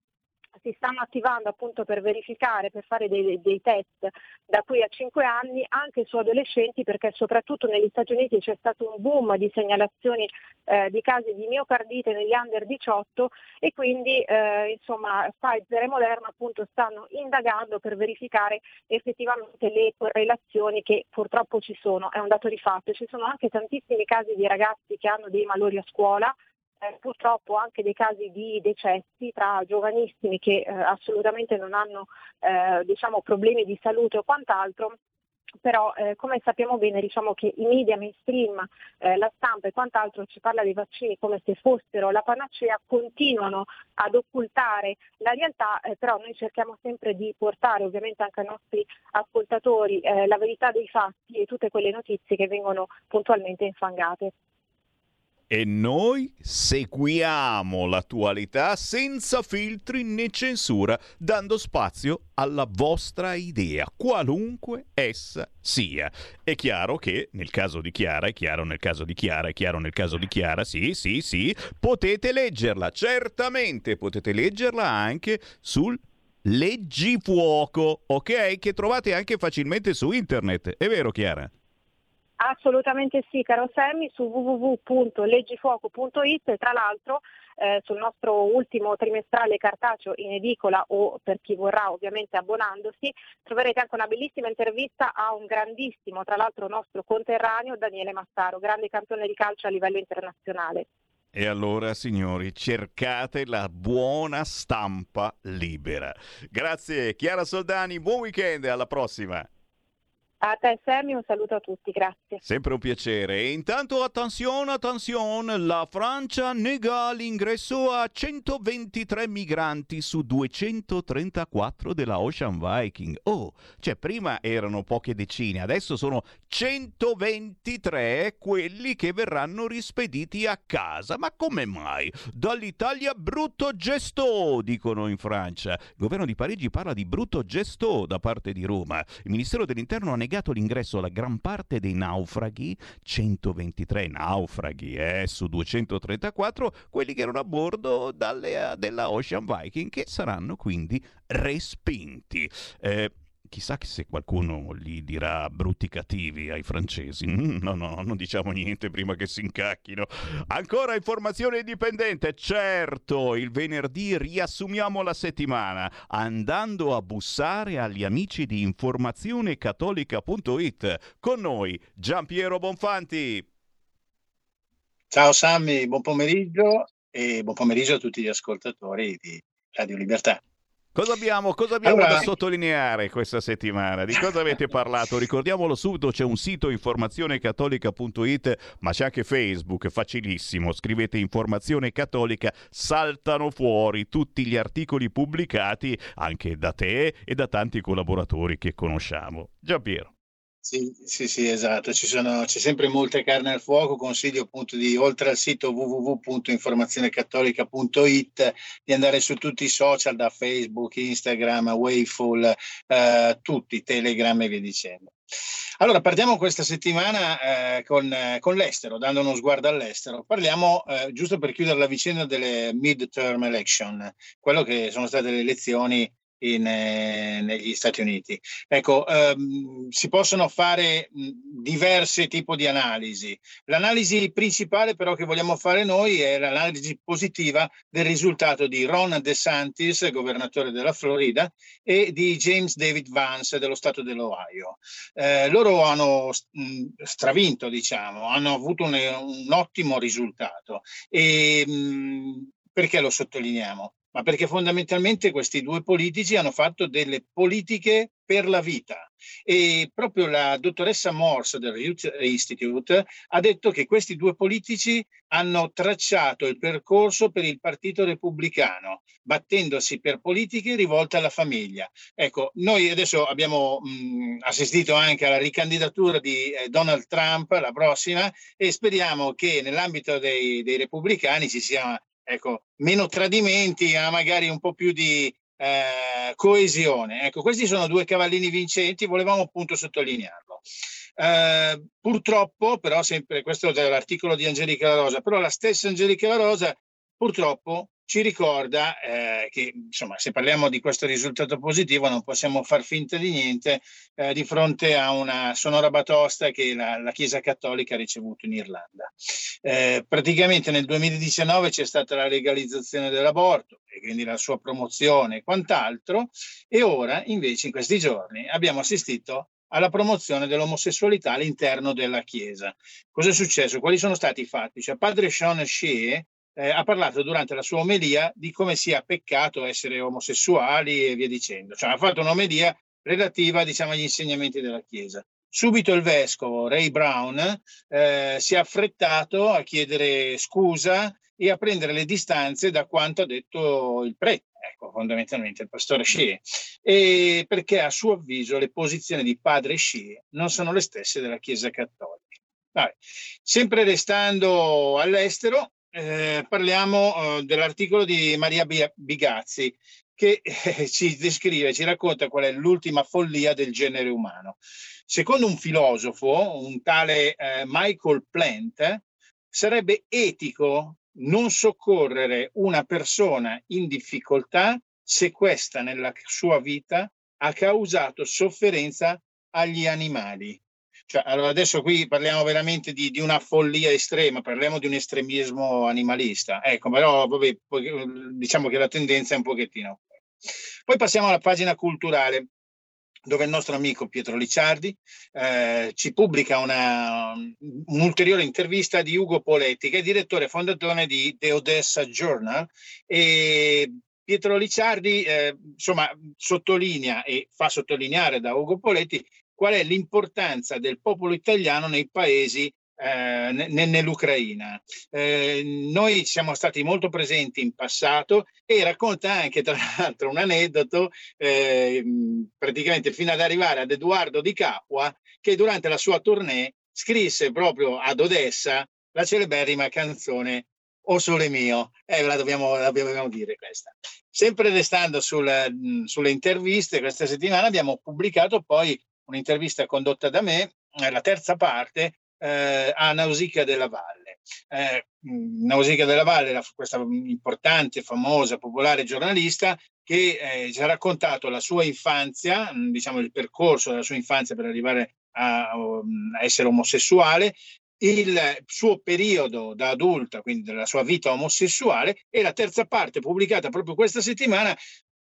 si stanno attivando appunto per verificare, per fare dei, dei, test da qui a 5 anni anche su adolescenti perché soprattutto negli Stati Uniti c'è stato un boom di segnalazioni eh, di casi di miocardite negli under 18 e quindi eh, insomma Pfizer e Moderna appunto stanno indagando per verificare effettivamente le correlazioni che purtroppo ci sono, è un dato di fatto, ci sono anche tantissimi casi di ragazzi che hanno dei malori a scuola eh, purtroppo anche dei casi di decessi tra giovanissimi che eh, assolutamente non hanno eh, diciamo, problemi di salute o quant'altro. Però eh, come sappiamo bene diciamo che i media mainstream, eh, la stampa e quant'altro ci parla dei vaccini come se fossero la panacea, continuano ad occultare la realtà, eh, però noi cerchiamo sempre di portare ovviamente anche ai nostri ascoltatori la verità dei fatti e tutte quelle notizie che vengono puntualmente infangate e noi seguiamo l'attualità senza filtri né censura, dando spazio alla vostra idea, qualunque essa sia. È chiaro che nel caso di Chiara, è chiaro nel caso di Chiara, è chiaro nel caso di Chiara, sì, sì, sì, potete leggerla, certamente potete leggerla anche sul Leggifuoco, ok? Che trovate anche facilmente su internet, è vero Chiara? Assolutamente sì, caro Sammy, su www.leggifuoco.it e tra l'altro eh, sul nostro ultimo trimestrale cartaceo in edicola o per chi vorrà ovviamente abbonandosi troverete anche una bellissima intervista a un grandissimo, tra l'altro nostro conterraneo, Daniele Massaro, grande campione di calcio a livello internazionale. E allora, signori, cercate la buona stampa libera. Grazie, Chiara Soldani, buon weekend e alla prossima. A te Sammy, un saluto a tutti, grazie. Sempre un piacere. E intanto attenzione, attenzione, la Francia nega l'ingresso a 123 migranti su 234 della Ocean Viking. Oh, cioè prima erano poche decine, adesso sono 123 quelli che verranno rispediti a casa. Ma come mai? Dall'Italia brutto gesto, dicono in Francia. Il governo di Parigi parla di brutto gesto da parte di Roma. Il Ministero dell'Interno ha negato negato l'ingresso alla gran parte dei naufraghi, 123 naufraghi eh, su 234, quelli che erano a bordo dalle, della Ocean Viking, che saranno quindi respinti. Eh, Chissà se qualcuno gli dirà brutti cattivi ai francesi. Mm, no, no, non diciamo niente prima che si incacchino. Ancora informazione indipendente. Certo, il venerdì riassumiamo la settimana andando a bussare agli amici di informazionecattolica.it. Con noi Giampiero Bonfanti. Ciao Sammy, buon pomeriggio e buon pomeriggio a tutti gli ascoltatori di Radio Libertà. Cosa abbiamo, cosa abbiamo allora... da sottolineare questa settimana? Di cosa avete parlato? Ricordiamolo subito, c'è un sito informazionecattolica.it, ma c'è anche Facebook, facilissimo. Scrivete informazione cattolica, saltano fuori tutti gli articoli pubblicati anche da te e da tanti collaboratori che conosciamo. Giampiero. Sì, sì, sì, esatto. Ci sono, c'è sempre molta carne al fuoco. Consiglio appunto di, oltre al sito www.informazionecattolica.it, di andare su tutti i social, da Facebook, Instagram, Wayful, eh, tutti, Telegram e via dicendo. Allora, partiamo questa settimana eh, con, eh, con, l'estero, dando uno sguardo all'estero. Parliamo, eh, giusto per chiudere la vicenda delle mid-term election, quello che sono state le elezioni in, eh, negli Stati Uniti. Ecco, ehm, si possono fare diversi tipi di analisi. L'analisi principale però che vogliamo fare noi è l'analisi positiva del risultato di Ron DeSantis, governatore della Florida, e di James David Vance dello Stato dell'Ohio. Eh, loro hanno mh, stravinto, diciamo, hanno avuto un, un ottimo risultato. E, mh, perché lo sottolineiamo? Ma perché fondamentalmente questi due politici hanno fatto delle politiche per la vita. E proprio la dottoressa Morse del Youth Institute ha detto che questi due politici hanno tracciato il percorso per il Partito Repubblicano, battendosi per politiche rivolte alla famiglia. Ecco, noi adesso abbiamo mh, assistito anche alla ricandidatura di eh, Donald Trump, la prossima, e speriamo che nell'ambito dei, dei repubblicani ci sia ecco, meno tradimenti, ma magari un po' più di eh, coesione. Ecco, questi sono due cavallini vincenti, volevamo appunto sottolinearlo. Eh, purtroppo, però, sempre questo è l'articolo di Angelica La Rosa, però la stessa Angelica La Rosa purtroppo ci ricorda eh, che insomma, se parliamo di questo risultato positivo non possiamo far finta di niente eh, di fronte a una sonora batosta che la, la Chiesa Cattolica ha ricevuto in Irlanda. Eh, praticamente nel 2019 c'è stata la legalizzazione dell'aborto e quindi la sua promozione e quant'altro e ora invece in questi giorni abbiamo assistito alla promozione dell'omosessualità all'interno della Chiesa. Cosa è successo? Quali sono stati i fatti? Cioè, padre Sean Shea eh, ha parlato durante la sua omelia di come sia peccato essere omosessuali e via dicendo. Cioè ha fatto un'omelia relativa diciamo, agli insegnamenti della Chiesa. Subito il vescovo Ray Brown eh, si è affrettato a chiedere scusa e a prendere le distanze da quanto ha detto il prete, ecco, fondamentalmente il pastore Shea, e perché a suo avviso le posizioni di padre Shea non sono le stesse della Chiesa Cattolica. Vabbè. Sempre restando all'estero, eh, parliamo eh, dell'articolo di Maria Bigazzi che eh, ci descrive, ci racconta qual è l'ultima follia del genere umano. Secondo un filosofo, un tale eh, Michael Plant, sarebbe etico non soccorrere una persona in difficoltà se questa nella sua vita ha causato sofferenza agli animali. Cioè, allora adesso qui parliamo veramente di, di, una follia estrema, parliamo di un estremismo animalista. Ecco, però vabbè, diciamo che la tendenza è un pochettino. Poi passiamo alla pagina culturale dove il nostro amico Pietro Licciardi eh, ci pubblica una, un'ulteriore intervista di Ugo Poletti, che è direttore fondatore di The Odessa Journal. E Pietro Licciardi eh, insomma, sottolinea e fa sottolineare da Ugo Poletti qual è l'importanza del popolo italiano nei paesi eh, nell'Ucraina. Eh, noi siamo stati molto presenti in passato e racconta anche tra l'altro un aneddoto eh, praticamente fino ad arrivare ad Edoardo di Capua che durante la sua tournée scrisse proprio ad Odessa la celeberrima canzone O Sole Mio. Eh, la dobbiamo, la dobbiamo dire questa. Sempre restando sul, sulle interviste, questa settimana abbiamo pubblicato poi un'intervista condotta da me, eh, la terza parte, eh, a Nausicaa della Valle. Eh, Nausicaa della Valle, la, questa importante, famosa, popolare giornalista che eh, ci ha raccontato la sua infanzia, diciamo il percorso della sua infanzia per arrivare a, a essere omosessuale, il suo periodo da adulta, quindi della sua vita omosessuale, e la terza parte pubblicata proprio questa settimana,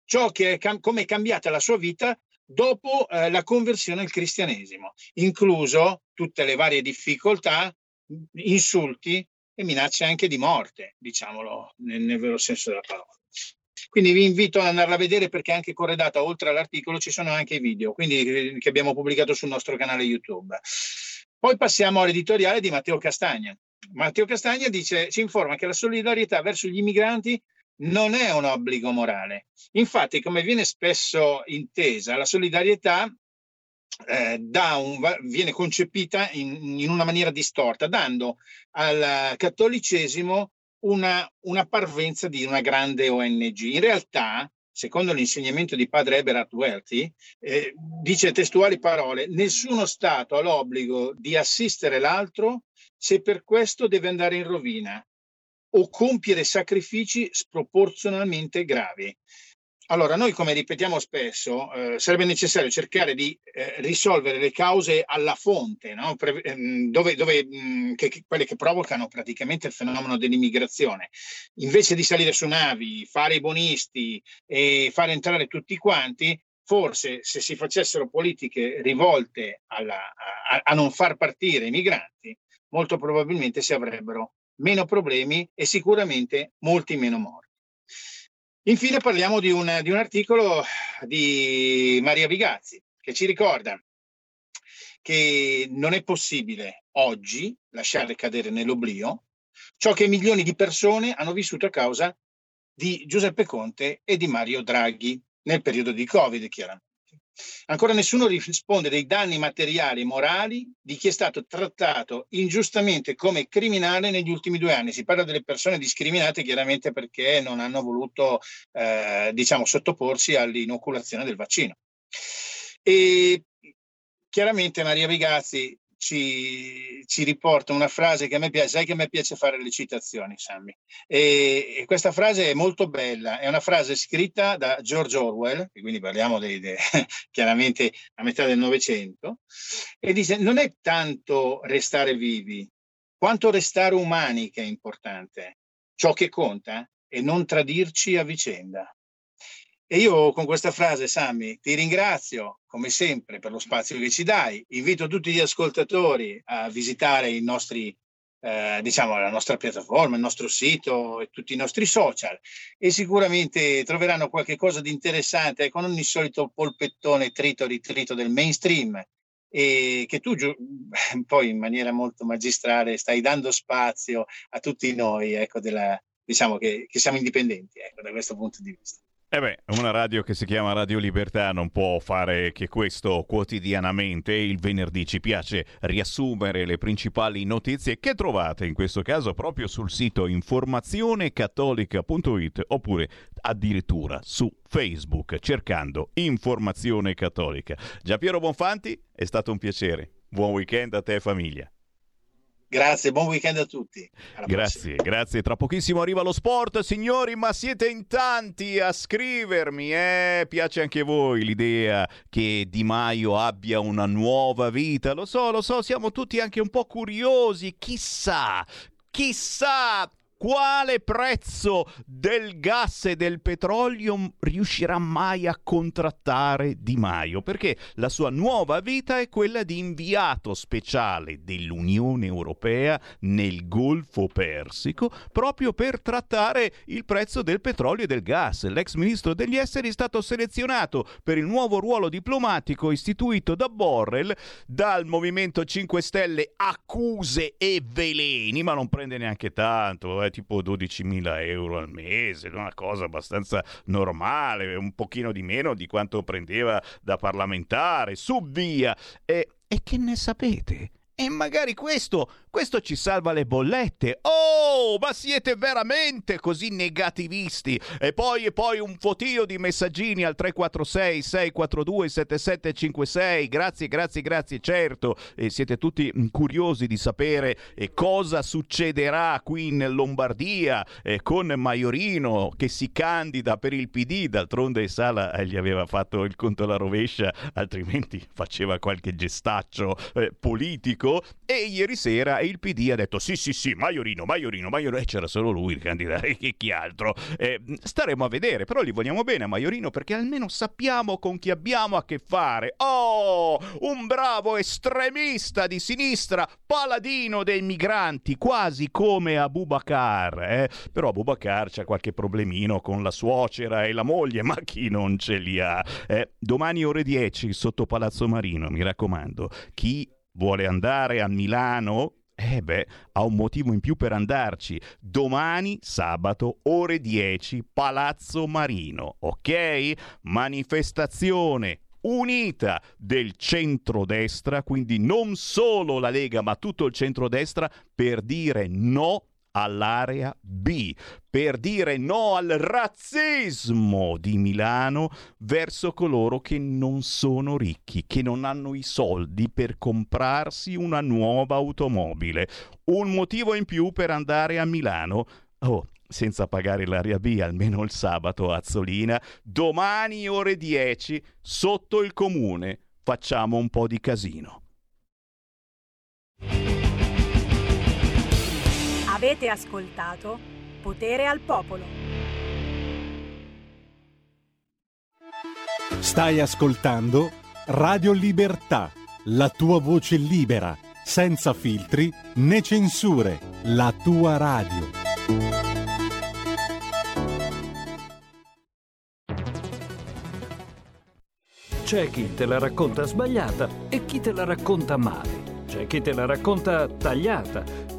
ciò che è, come è cambiata la sua vita dopo eh, la conversione al cristianesimo, incluso tutte le varie difficoltà, insulti e minacce anche di morte, diciamolo nel, nel vero senso della parola. Quindi vi invito ad andarla a vedere perché anche corredata, oltre all'articolo, ci sono anche i video, quindi eh, che abbiamo pubblicato sul nostro canale YouTube. Poi passiamo all'editoriale di Matteo Castagna. Matteo Castagna dice, ci informa che la solidarietà verso gli immigranti non è un obbligo morale. Infatti, come viene spesso intesa, la solidarietà eh, un, viene concepita in, in, una maniera distorta, dando al cattolicesimo una, una parvenza di una grande ONG. In realtà, secondo l'insegnamento di padre Eberhard Welty, eh, dice testuali parole, nessuno Stato ha l'obbligo di assistere l'altro se per questo deve andare in rovina o compiere sacrifici sproporzionalmente gravi. Allora, noi come ripetiamo spesso, eh, sarebbe necessario cercare di eh, risolvere le cause alla fonte, no? Pre- ehm, dove, dove, mh, mm, che, che, quelle che provocano praticamente il fenomeno dell'immigrazione. Invece di salire su navi, fare i bonisti e fare entrare tutti quanti, forse se si facessero politiche rivolte alla, a, a non far partire i migranti, molto probabilmente si avrebbero meno problemi e sicuramente molti meno morti. Infine parliamo di un, di un articolo di Maria Vigazzi che ci ricorda che non è possibile oggi lasciare cadere nell'oblio ciò che milioni di persone hanno vissuto a causa di Giuseppe Conte e di Mario Draghi nel periodo di Covid, chiaramente. Ancora nessuno risponde dei danni materiali e morali di chi è stato trattato ingiustamente come criminale negli ultimi due anni. Si parla delle persone discriminate chiaramente perché non hanno voluto eh, diciamo, sottoporsi all'inoculazione del vaccino. E chiaramente Maria Vigazzi ci, ci, riporta una frase che a me piace, sai che a me piace fare le citazioni, Sammy. E, e, questa frase è molto bella, è una frase scritta da George Orwell, e quindi parliamo dei, dei, chiaramente a metà del Novecento, e dice non è tanto restare vivi, quanto restare umani che è importante. Ciò che conta è non tradirci a vicenda. E io con questa frase, Sammy, ti ringrazio come sempre per lo spazio che ci dai. Invito tutti gli ascoltatori a visitare i nostri, eh, diciamo, la nostra piattaforma, il nostro sito e tutti i nostri social e sicuramente troveranno qualche cosa di interessante con il solito polpettone trito ritrito del mainstream, e che tu poi in maniera molto magistrale stai dando spazio a tutti noi, ecco, della, diciamo che, che siamo indipendenti ecco, da questo punto di vista. Eh beh, una radio che si chiama Radio Libertà non può fare che questo quotidianamente. Il venerdì ci piace riassumere le principali notizie che trovate in questo caso proprio sul sito informazionecattolica.it oppure addirittura su Facebook cercando Informazione Cattolica. Giampiero Bonfanti, è stato un piacere. Buon weekend a te e famiglia. Grazie, buon weekend a tutti. grazie, grazie. Tra pochissimo arriva lo sport, signori, ma siete in tanti a scrivermi, eh? Piace anche a voi l'idea che Di Maio abbia una nuova vita? Lo so, lo so, siamo tutti anche un po' curiosi. Chissà, chissà quale prezzo del gas e del petrolio riuscirà mai a contrattare Di Maio, perché la sua nuova vita è quella di inviato speciale dell'Unione Europea nel Golfo Persico, proprio per trattare il prezzo del petrolio e del gas. L'ex ministro degli esteri è stato selezionato per il nuovo ruolo diplomatico istituito da Borrell, dal Movimento 5 Stelle accuse e veleni, ma non prende neanche tanto, eh tipo 12.000 euro al mese, una cosa abbastanza normale, un pochino di meno di quanto prendeva da parlamentare, su via. E, e che ne sapete? E magari questo questo ci salva le bollette. Oh, ma siete veramente così negativisti? E poi, e poi un fotio di messaggini al 346 642 7756. Grazie, grazie, grazie. Certo, e siete tutti mm, curiosi di sapere eh, cosa succederà qui in Lombardia eh, con Maiorino che si candida per il PD. D'altronde Sala eh, gli aveva fatto il conto alla rovescia, altrimenti faceva qualche gestaccio eh, politico. E ieri sera il PD ha detto sì sì sì, Maiorino, Maiorino, Maiorino, e c'era solo lui il candidato, e chi altro. Eh, staremo a vedere, però gli vogliamo bene a Maiorino perché almeno sappiamo con chi abbiamo a che fare. Oh, un bravo estremista di sinistra, paladino dei migranti, quasi come Abubakar. Eh? Però Abubakar c'ha qualche problemino con la suocera e la moglie, ma chi non ce li ha? Eh, domani ore 10 sotto Palazzo Marino, mi raccomando, chi vuole andare a Milano eh beh, ha un motivo in più per andarci. Domani, sabato, ore 10, Palazzo Marino, ok? Manifestazione unita del centrodestra, quindi non solo la Lega, ma tutto il centrodestra per dire no all'area B per dire no al razzismo di Milano verso coloro che non sono ricchi, che non hanno i soldi per comprarsi una nuova automobile. Un motivo in più per andare a Milano. Oh, senza pagare l'area B almeno il sabato a Zolina, domani ore 10 sotto il comune facciamo un po' di casino. Avete ascoltato Potere al Popolo. Stai ascoltando Radio Libertà, la tua voce libera, senza filtri né censure, la tua radio. C'è chi te la racconta sbagliata e chi te la racconta male. C'è chi te la racconta tagliata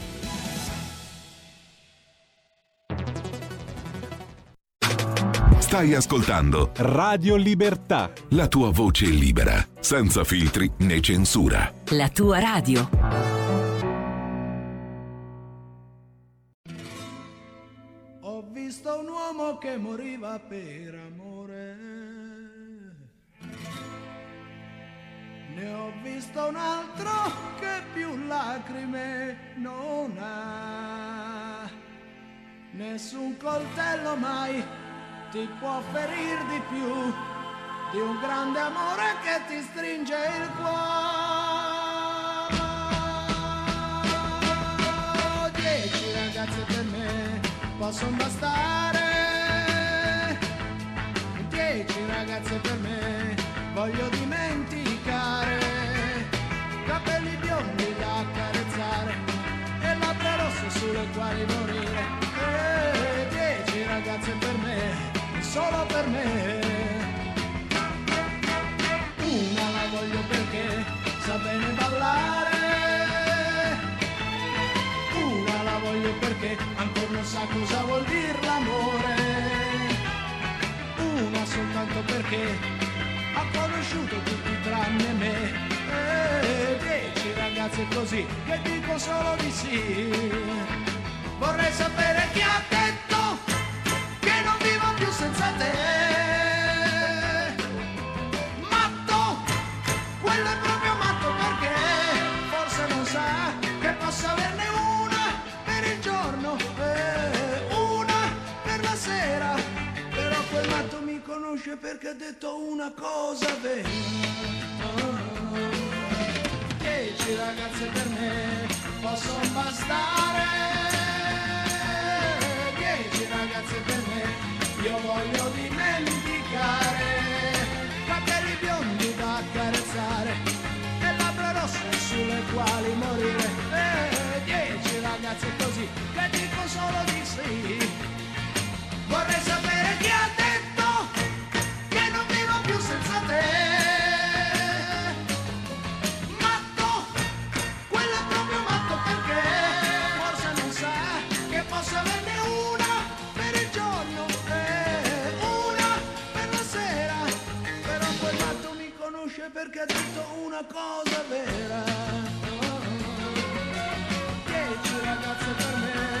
Stai ascoltando Radio Libertà. La tua voce libera, senza filtri né censura. La tua radio. Ho visto un uomo che moriva per amore. Ne ho visto un altro che più lacrime non ha. Nessun coltello mai ti può ferir di più di un grande amore che ti stringe il cuore. Dieci ragazze per me possono bastare, dieci ragazze per me voglio dimenticare. Solo per me. Una la voglio perché sa bene ballare, una la voglio perché ancora non sa cosa vuol dire l'amore, una soltanto perché ha conosciuto tutti tranne me, e dieci ragazze così che dico solo di sì. Vorrei sapere chi ha detto senza te. Matto, quello è proprio matto perché forse non sa che possa averne una per il giorno e una per la sera. Però quel matto mi conosce perché ha detto una cosa vera. Dieci ragazze per me possono bastare. Dieci ragazze per me io voglio dimenticare. Perché ha detto una cosa vera. Dieci ragazze per me,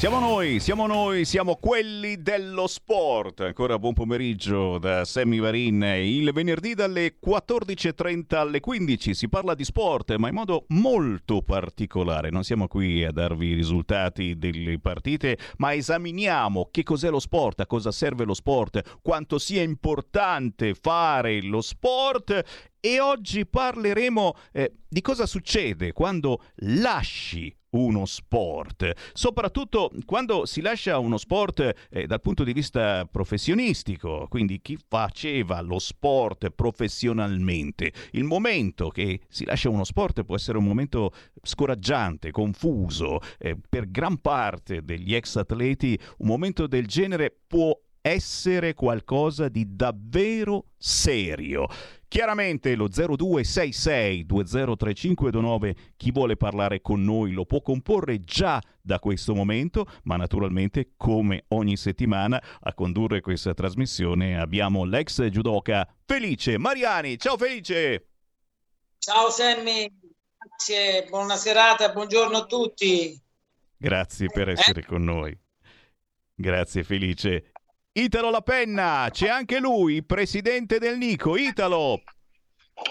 Siamo noi, siamo noi, siamo quelli dello sport. Ancora buon pomeriggio da Sammy Varin. Il venerdì dalle 14.30 alle 15 si parla di sport, ma in modo molto particolare. Non siamo qui a darvi i risultati delle partite, ma esaminiamo che cos'è lo sport, a cosa serve lo sport, quanto sia importante fare lo sport e oggi parleremo eh, di cosa succede quando lasci uno sport, soprattutto quando si lascia uno sport eh, dal punto di vista professionistico, quindi chi faceva lo sport professionalmente. Il momento che si lascia uno sport può essere un momento scoraggiante, confuso, eh, per gran parte degli ex atleti un momento del genere può essere qualcosa di davvero serio. Chiaramente lo 0266 203529 chi vuole parlare con noi lo può comporre già da questo momento, ma naturalmente come ogni settimana a condurre questa trasmissione abbiamo l'ex judoka Felice Mariani. Ciao Felice! Ciao Sammy, grazie, buona serata, buongiorno a tutti. Grazie per essere con noi. Grazie Felice. Italo La Penna, c'è anche lui, presidente del Nico. Italo!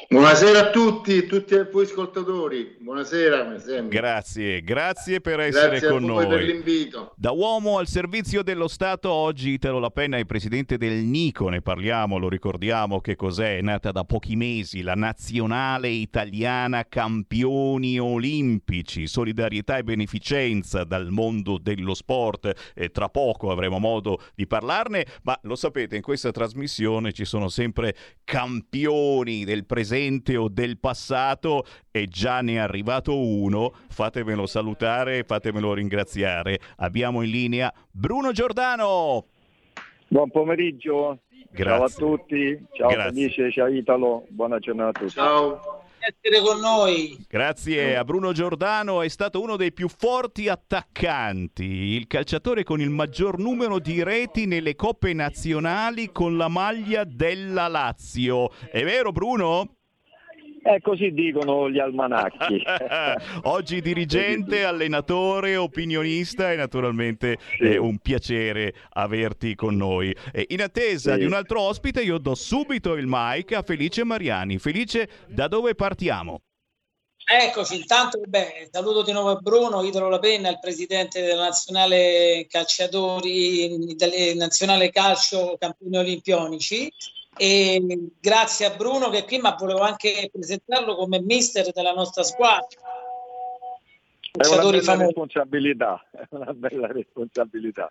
Buonasera a tutti, tutti voi ascoltatori. Buonasera. Grazie, grazie per essere grazie con noi. per l'invito. Da uomo al servizio dello Stato, oggi Italo La Penna è presidente del Nico, ne parliamo, lo ricordiamo che cos'è, è nata da pochi mesi la nazionale italiana campioni olimpici, solidarietà e beneficenza dal mondo dello sport. E tra poco avremo modo di parlarne, ma lo sapete, in questa trasmissione ci sono sempre campioni del presente presente o del passato e già ne è arrivato uno, fatemelo salutare, fatemelo ringraziare. Abbiamo in linea Bruno Giordano. Buon pomeriggio. Grazie. Ciao a tutti, ciao Grazie. Felice, ciao Italo, buona giornata a tutti. Ciao. Essere con noi. Grazie a Bruno Giordano, è stato uno dei più forti attaccanti, il calciatore con il maggior numero di reti nelle coppe nazionali con la maglia della Lazio. È vero Bruno? Eh, così dicono gli almanacchi. Oggi dirigente, allenatore, opinionista e naturalmente è un piacere averti con noi. E in attesa Sì. di un altro ospite io do subito il mic a Felice Mariani. Felice, da dove partiamo? Eccoci, intanto beh, saluto di nuovo a Bruno Italo Lapenna, il presidente della nazionale calciatori, nazionale calcio campioni olimpionici. E grazie a Bruno che è qui, ma volevo anche presentarlo come mister della nostra squadra. È una bella famosi. responsabilità, è una bella responsabilità.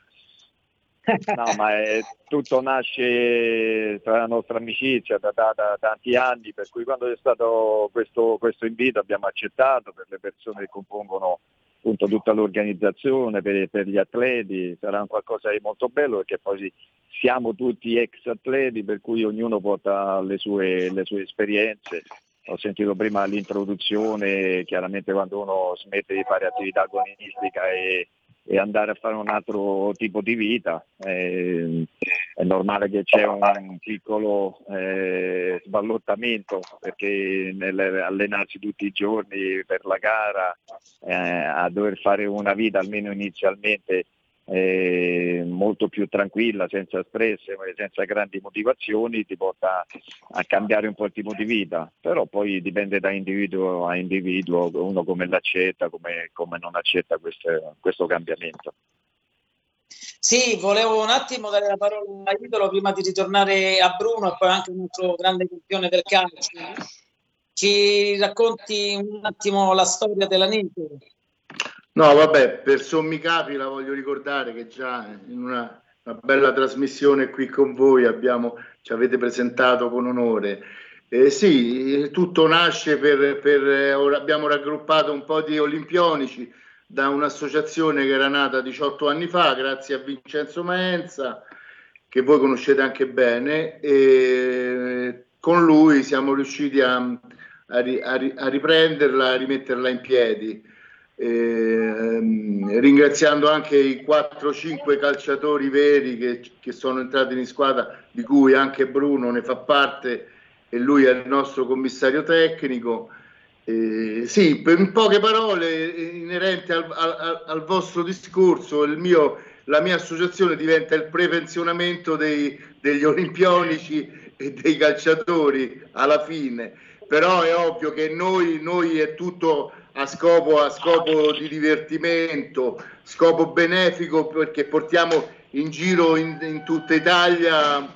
No, ma è- tutto nasce tra la nostra amicizia da, da- da tanti anni, per cui quando c'è stato questo, questo invito abbiamo accettato per le persone che compongono appunto tutta l'organizzazione, per, per gli atleti, sarà qualcosa di molto bello perché poi siamo tutti ex atleti, per cui ognuno porta le sue, le sue esperienze. Ho sentito prima l'introduzione, chiaramente quando uno smette di fare attività agonistica e, e andare a fare un altro tipo di vita, eh, è normale che c'è un piccolo eh, sballottamento perché nell'allenarsi tutti i giorni per la gara, eh, a dover fare una vita almeno inizialmente eh, molto più tranquilla, senza stress, senza grandi motivazioni, ti porta a cambiare un po' il tipo di vita, però poi dipende da individuo a individuo, uno come l'accetta, come, come non accetta questo, questo cambiamento. Sì, volevo un attimo dare la parola a Idolo prima di ritornare a Bruno e poi anche un altro grande campione del calcio. Ci racconti un attimo la storia dell'Anito? No, vabbè, per sommi capi la voglio ricordare che già in una, una bella trasmissione qui con voi abbiamo, ci avete presentato con onore. Eh, sì, tutto nasce per, per eh, abbiamo raggruppato un po' di olimpionici da un'associazione che era nata 18 anni fa, grazie a Vincenzo Maenza, che voi conoscete anche bene, e con lui siamo riusciti a, a ri- a ri- a riprenderla, a rimetterla in piedi. Ehm, ringraziando anche i 4-5 calciatori veri che, che sono entrati in squadra, di cui anche Bruno ne fa parte e lui è il nostro commissario tecnico. Eh, sì, in poche parole eh, inerenti al, al- al vostro discorso, mio- la mia associazione diventa il prepensionamento dei- degli olimpionici e dei calciatori alla fine, però è ovvio che noi, noi è tutto a scopo, a scopo di divertimento, scopo benefico perché portiamo in giro in, in tutta Italia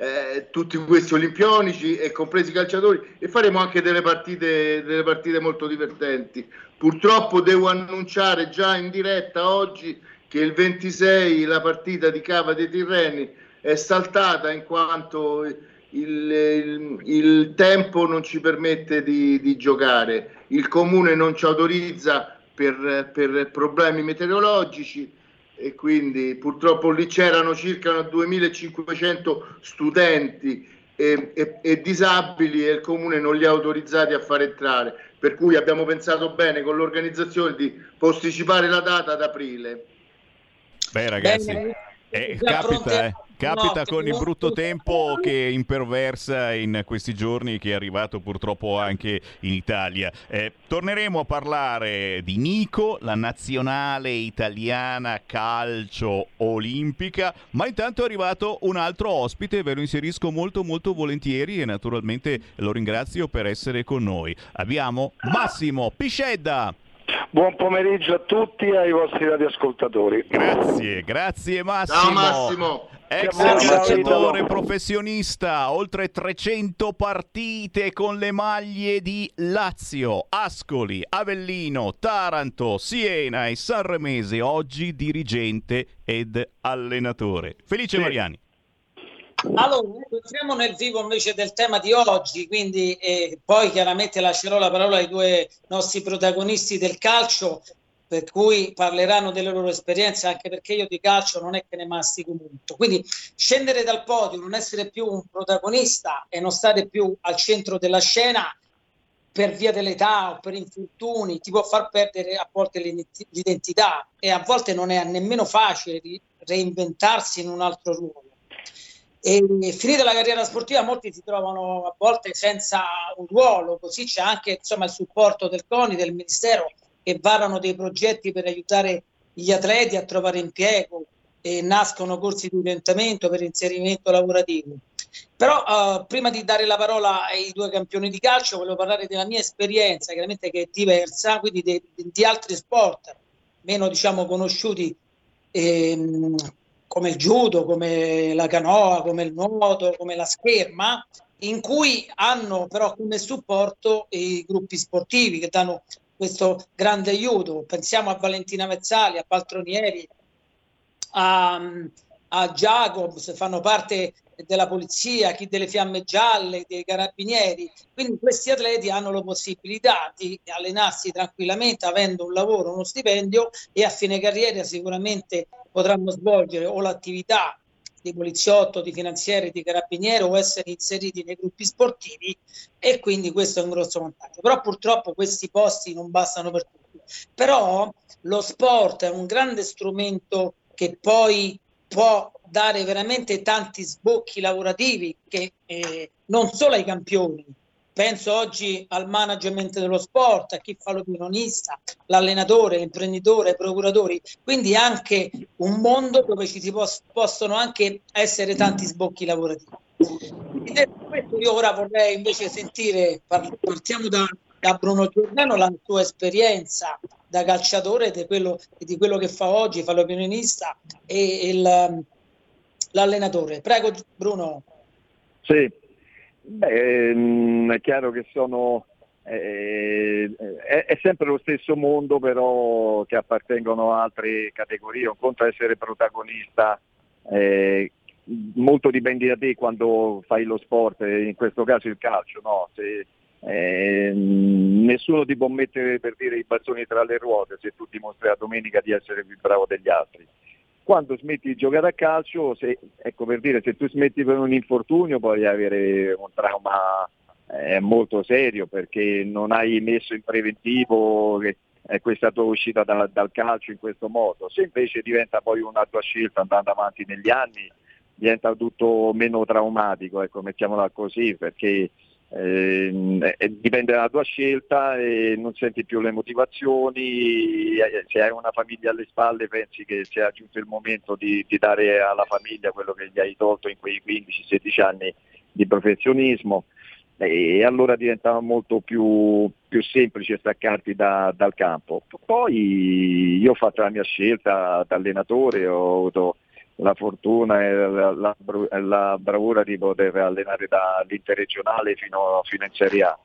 eh, tutti questi olimpionici e compresi i calciatori e faremo anche delle partite, delle partite molto divertenti. Purtroppo devo annunciare già in diretta oggi che il 26 la partita di Cava dei Tirreni è saltata in quanto il, il- il tempo non ci permette di, di giocare, il comune non ci autorizza per, per problemi meteorologici e quindi purtroppo lì c'erano circa 2500 studenti e, e- e disabili e il comune non li ha autorizzati a far entrare, per cui abbiamo pensato bene con l'organizzazione di posticipare la data ad aprile. Beh ragazzi, Bene, eh, capita, eh, capita con il brutto tempo che imperversa in questi giorni che è arrivato purtroppo anche in Italia. Eh, torneremo a parlare di Nico, la nazionale italiana calcio olimpica, ma intanto è arrivato un altro ospite, ve lo inserisco molto molto volentieri e naturalmente lo ringrazio per essere con noi. Abbiamo Massimo Piscedda. Buon pomeriggio a tutti e ai vostri radioascoltatori. Grazie, grazie Massimo. Ciao Massimo. Ex calciatore professionista, oltre 300 partite con le maglie di Lazio, Ascoli, Avellino, Taranto, Siena e Sanremese, oggi dirigente ed allenatore. Felice Sì. Mariani. Allora, entriamo nel vivo invece del tema di oggi, quindi eh, poi chiaramente lascerò la parola ai due nostri protagonisti del calcio, per cui parleranno delle loro esperienze, anche perché io di calcio non è che ne mastico molto. Quindi scendere dal podio, non essere più un protagonista e non stare più al centro della scena per via dell'età o per infortuni ti può far perdere a volte l'identità e a volte non è nemmeno facile reinventarsi in un altro ruolo. E finita la carriera sportiva, molti si trovano a volte senza un ruolo, così c'è anche insomma, il supporto del CONI, del Ministero, che varano dei progetti per aiutare gli atleti a trovare impiego e nascono corsi di orientamento per inserimento lavorativo. Però uh, prima di dare la parola ai due campioni di calcio, volevo parlare della mia esperienza, chiaramente che è diversa, quindi di, di altri sport meno diciamo conosciuti ehm, come il judo, come la canoa, come il nuoto, come la scherma, in cui hanno però come supporto i gruppi sportivi che danno questo grande aiuto. Pensiamo a Valentina Mezzali, a Paltronieri, a, a Jacobs, fanno parte della polizia, chi delle fiamme gialle, dei carabinieri. Quindi questi atleti hanno la possibilità di allenarsi tranquillamente avendo un lavoro, uno stipendio e a fine carriera sicuramente potranno svolgere o l'attività di poliziotto, di finanzieri, di carabinieri o essere inseriti nei gruppi sportivi e quindi questo è un grosso vantaggio. Però purtroppo questi posti non bastano per tutti. Però lo sport è un grande strumento che poi può dare veramente tanti sbocchi lavorativi che eh, non solo ai campioni, penso oggi al management dello sport, a chi fa l'opinionista, l'allenatore, l'imprenditore, i procuratori, quindi anche un mondo dove ci si pos- possono anche essere tanti sbocchi lavorativi. detto questo, io ora vorrei invece sentire, partiamo da, da Bruno Giordano, la sua esperienza da calciatore di quello, di quello che fa oggi, fa l'opinionista e il, l'allenatore. Prego Bruno. Sì, Beh, mm, è chiaro che sono eh, è, è, sempre lo stesso mondo però che appartengono a altre categorie, un conto è essere protagonista, eh, molto dipende da te quando fai lo sport, in questo caso il calcio, no? Se, eh, nessuno ti può mettere per dire i bastoni tra le ruote se tu dimostri la domenica di essere più bravo degli altri quando smetti di giocare a calcio, se, ecco per dire, se tu smetti per un infortunio puoi avere un trauma eh, molto serio perché non hai messo in preventivo che, eh, questa tua uscita da, dal calcio in questo modo. Se invece diventa poi una tua scelta andando avanti negli anni, diventa tutto meno traumatico, ecco, mettiamola così, perché eh, dipende dalla tua scelta e non senti più le motivazioni, eh, se hai una famiglia alle spalle pensi che sia giunto il momento di, di dare alla famiglia quello che gli hai tolto in quei 15-16 anni di professionismo e allora diventa molto più, più semplice staccarti da, dal campo. Poi io ho fatto la mia scelta da allenatore, ho avuto la fortuna e la, la, la, bravura di poter allenare dall'interregionale fino, fino in Serie A.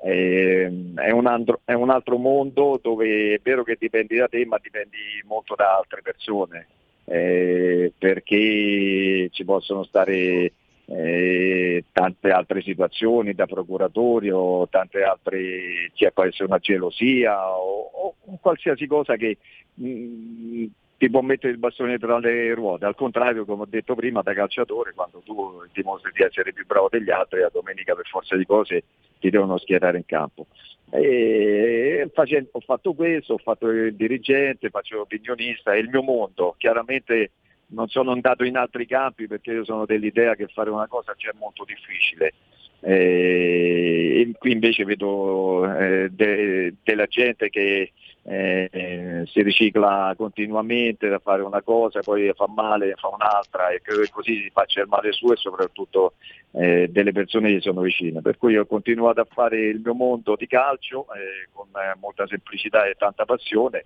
è, un altro, è, un altro, mondo dove è vero che dipendi da te, ma dipendi molto da altre persone, eh, perché ci possono stare eh, tante altre situazioni da procuratori o tante altre, cioè può essere una gelosia o, o qualsiasi cosa che mh, mm, ti può mettere il bastone tra le ruote, al contrario come ho detto prima da calciatore quando tu dimostri di essere più bravo degli altri la domenica per forza di cose ti devono schierare in campo. E facendo, ho fatto questo, ho fatto il dirigente, faccio l'opinionista, è il mio mondo, chiaramente non sono andato in altri campi perché io sono dell'idea che fare una cosa c'è molto difficile. E qui invece vedo eh, de, della gente che eh, si ricicla continuamente da fare una cosa, poi fa male, fa un'altra e così si faccia il male suo e soprattutto eh, delle persone che sono vicine. Per cui ho continuato a fare il mio mondo di calcio eh, con molta semplicità e tanta passione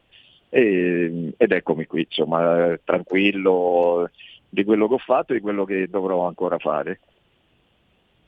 e, ed eccomi qui, insomma, tranquillo di quello che ho fatto e di quello che dovrò ancora fare.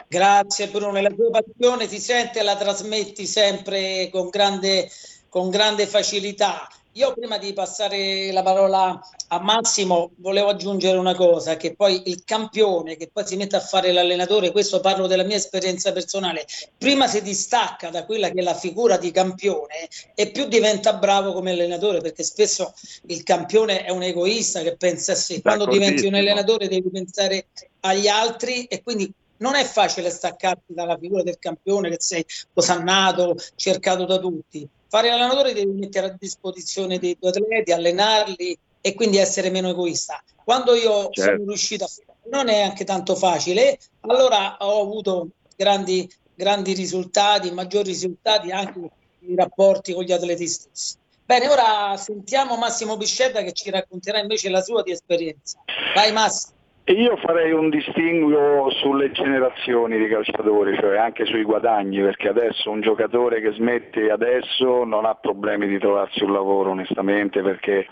Grazie Bruno, la tua passione si sente e la trasmetti sempre con grande con grande facilità. io prima di passare la parola a Massimo volevo aggiungere una cosa, che poi il campione che poi si mette a fare l'allenatore, questo parlo della mia esperienza personale, prima si distacca da quella che è la figura di campione e più diventa bravo come allenatore, perché spesso il campione è un egoista che pensa a sé, quando diventi un allenatore devi pensare agli altri e quindi non è facile staccarti dalla figura del campione che sei osannato, cercato da tutti fare l'allenatore devi mettere a disposizione dei tuoi atleti, allenarli e quindi essere meno egoista. Quando io certo. sono riuscito a fare, non è anche tanto facile, allora ho avuto grandi, grandi risultati, maggiori risultati anche nei rapporti con gli atleti stessi. Bene, ora sentiamo Massimo Biscetta che ci racconterà invece la sua di esperienza. Vai Massimo. Io farei un distinguo sulle generazioni di calciatori, cioè anche sui guadagni, perché adesso un giocatore che smette adesso non ha problemi di trovarsi un lavoro onestamente perché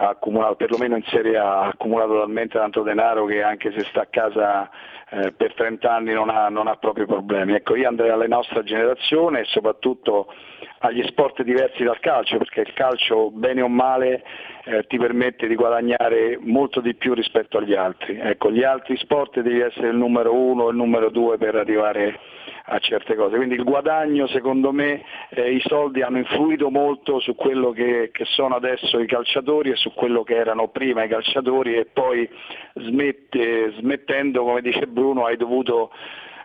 ha accumulato, perlomeno in Serie A, ha accumulato talmente tanto denaro che anche se sta a casa eh, per 30 anni non ha, non ha proprio problemi. Ecco, io andrei alla nostra generazione e soprattutto agli sport diversi dal calcio, perché il calcio, bene o male, eh, ti permette di guadagnare molto di più rispetto agli altri. Ecco, gli altri sport devi essere il numero uno o il numero due per arrivare a certe cose. Quindi il guadagno, secondo me, eh, i soldi hanno influito molto su quello che, che, sono adesso i calciatori e su quello che erano prima i calciatori e poi smette, smettendo, come dice Bruno, hai dovuto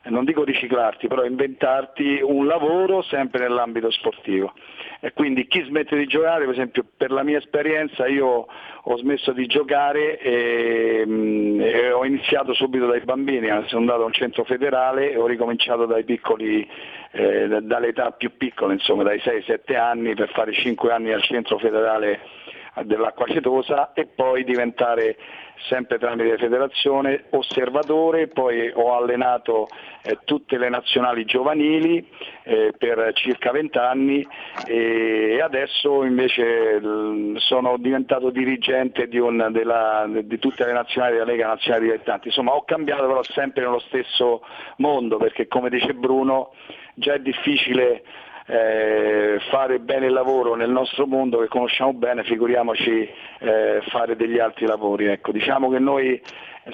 non dico riciclarti, però inventarti un lavoro sempre nell'ambito sportivo. E quindi chi smette di giocare, per esempio per la mia esperienza io ho smesso di giocare e, mm, e ho iniziato subito dai bambini, sono andato a un centro federale e ho ricominciato dai piccoli, eh, dall'età più piccola, insomma dai 6-7 anni per fare 5 anni al centro federale dell'acqua acetosa e poi diventare sempre tramite federazione osservatore, poi ho allenato eh, tutte le nazionali giovanili eh, per circa 20 anni e adesso invece l- sono diventato dirigente di, un, della, di, tutte le nazionali della Lega Nazionale Dilettanti. Insomma ho cambiato però sempre nello stesso mondo perché come dice Bruno già è difficile eh, fare bene il lavoro nel nostro mondo che conosciamo bene, figuriamoci eh, fare degli altri lavori. Ecco, diciamo che noi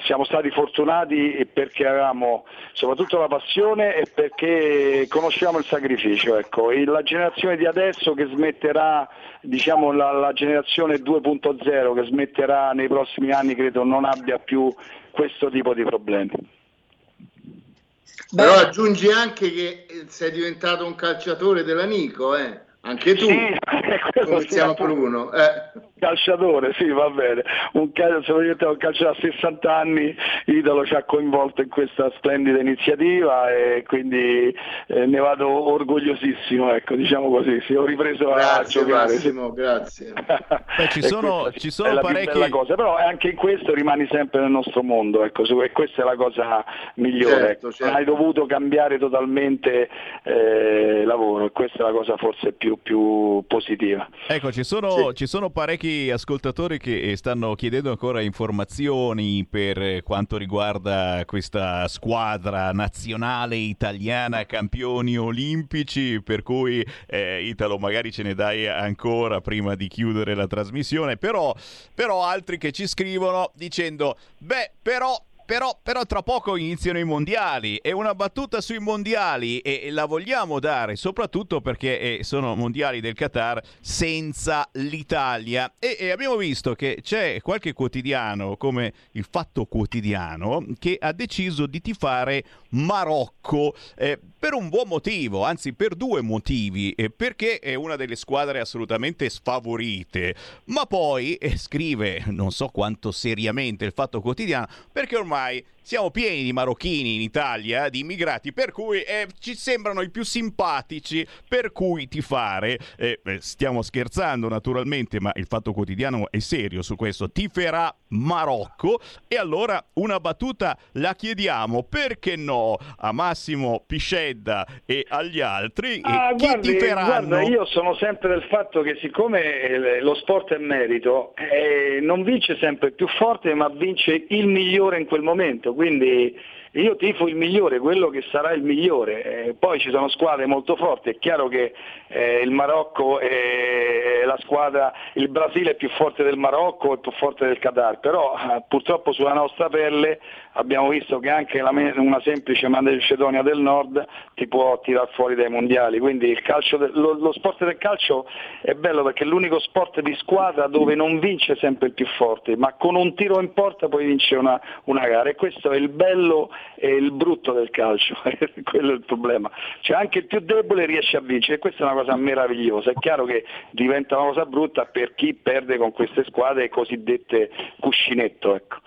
siamo stati fortunati perché avevamo soprattutto la passione e perché conosciamo il sacrificio. Ecco. la generazione di adesso che smetterà, diciamo la, la generazione 2.0 che smetterà nei prossimi anni credo non abbia più questo tipo di problemi. Però aggiungi anche che sei diventato un calciatore dell'amico, eh? Anche tu, sì, come siamo Bruno. Eh calciatore, sì, va bene. Un cal- sono diventato un calciatore a 60 anni, Italo ci ha coinvolto in questa splendida iniziativa e quindi eh, ne vado orgogliosissimo, ecco, diciamo così. Sì, ho ripreso grazie, a giocare. Massimo, sì. grazie. Beh, ci sono, ci sono parecchi... cosa, però anche in questo rimani sempre nel nostro mondo, ecco, e questa è la cosa migliore. Certo, certo. Non hai dovuto cambiare totalmente eh, lavoro e questa è la cosa forse più, più positiva. Ecco, ci sono, sì. ci sono parecchi ascoltatori che stanno chiedendo ancora informazioni per quanto riguarda questa squadra nazionale italiana campioni olimpici, per cui eh, Italo magari ce ne dai ancora prima di chiudere la trasmissione, però, però altri che ci scrivono dicendo, beh, però però, però, tra poco iniziano i mondiali e una battuta sui mondiali e, e la vogliamo dare soprattutto perché eh, sono mondiali del Qatar senza l'Italia. E, e, abbiamo visto che c'è qualche quotidiano come il Fatto Quotidiano che ha deciso di tifare Marocco. Eh, per un buon motivo, anzi per due motivi, eh, perché è una delle squadre assolutamente sfavorite, ma poi eh, scrive non so quanto seriamente il Fatto Quotidiano perché ormai ormai siamo pieni di marocchini in Italia, di immigrati, per cui eh, ci sembrano i più simpatici, per cui tifare. Eh, stiamo scherzando naturalmente, ma il fatto quotidiano è serio su questo. Tiferà Marocco e allora una battuta la chiediamo, perché no, a Massimo Piscedda e agli altri. Ah, chi guardi, tiferanno? Guarda, io sono sempre del fatto che siccome eh, lo sport è merito, eh, non vince sempre il più forte, ma vince il migliore in quel momento quindi io tifo il migliore, quello che sarà il migliore, eh, poi ci sono squadre molto forti, è chiaro che eh, il Marocco è la squadra, il Brasile è più forte del Marocco, è più forte del Qatar, però eh, purtroppo sulla nostra pelle abbiamo visto che anche la, una semplice Macedonia del Nord ti può tirar fuori dai mondiali, quindi de, lo, lo, sport del calcio è bello perché è l'unico sport di squadra dove non vince sempre il più forte, ma con un tiro in porta poi vince una, una gara e questo è il bello e il brutto del calcio, quello è il problema. Cioè anche il più debole riesce a vincere e questa è una cosa meravigliosa, è chiaro che diventa una cosa brutta per chi perde con queste squadre cosiddette cuscinetto. Ecco.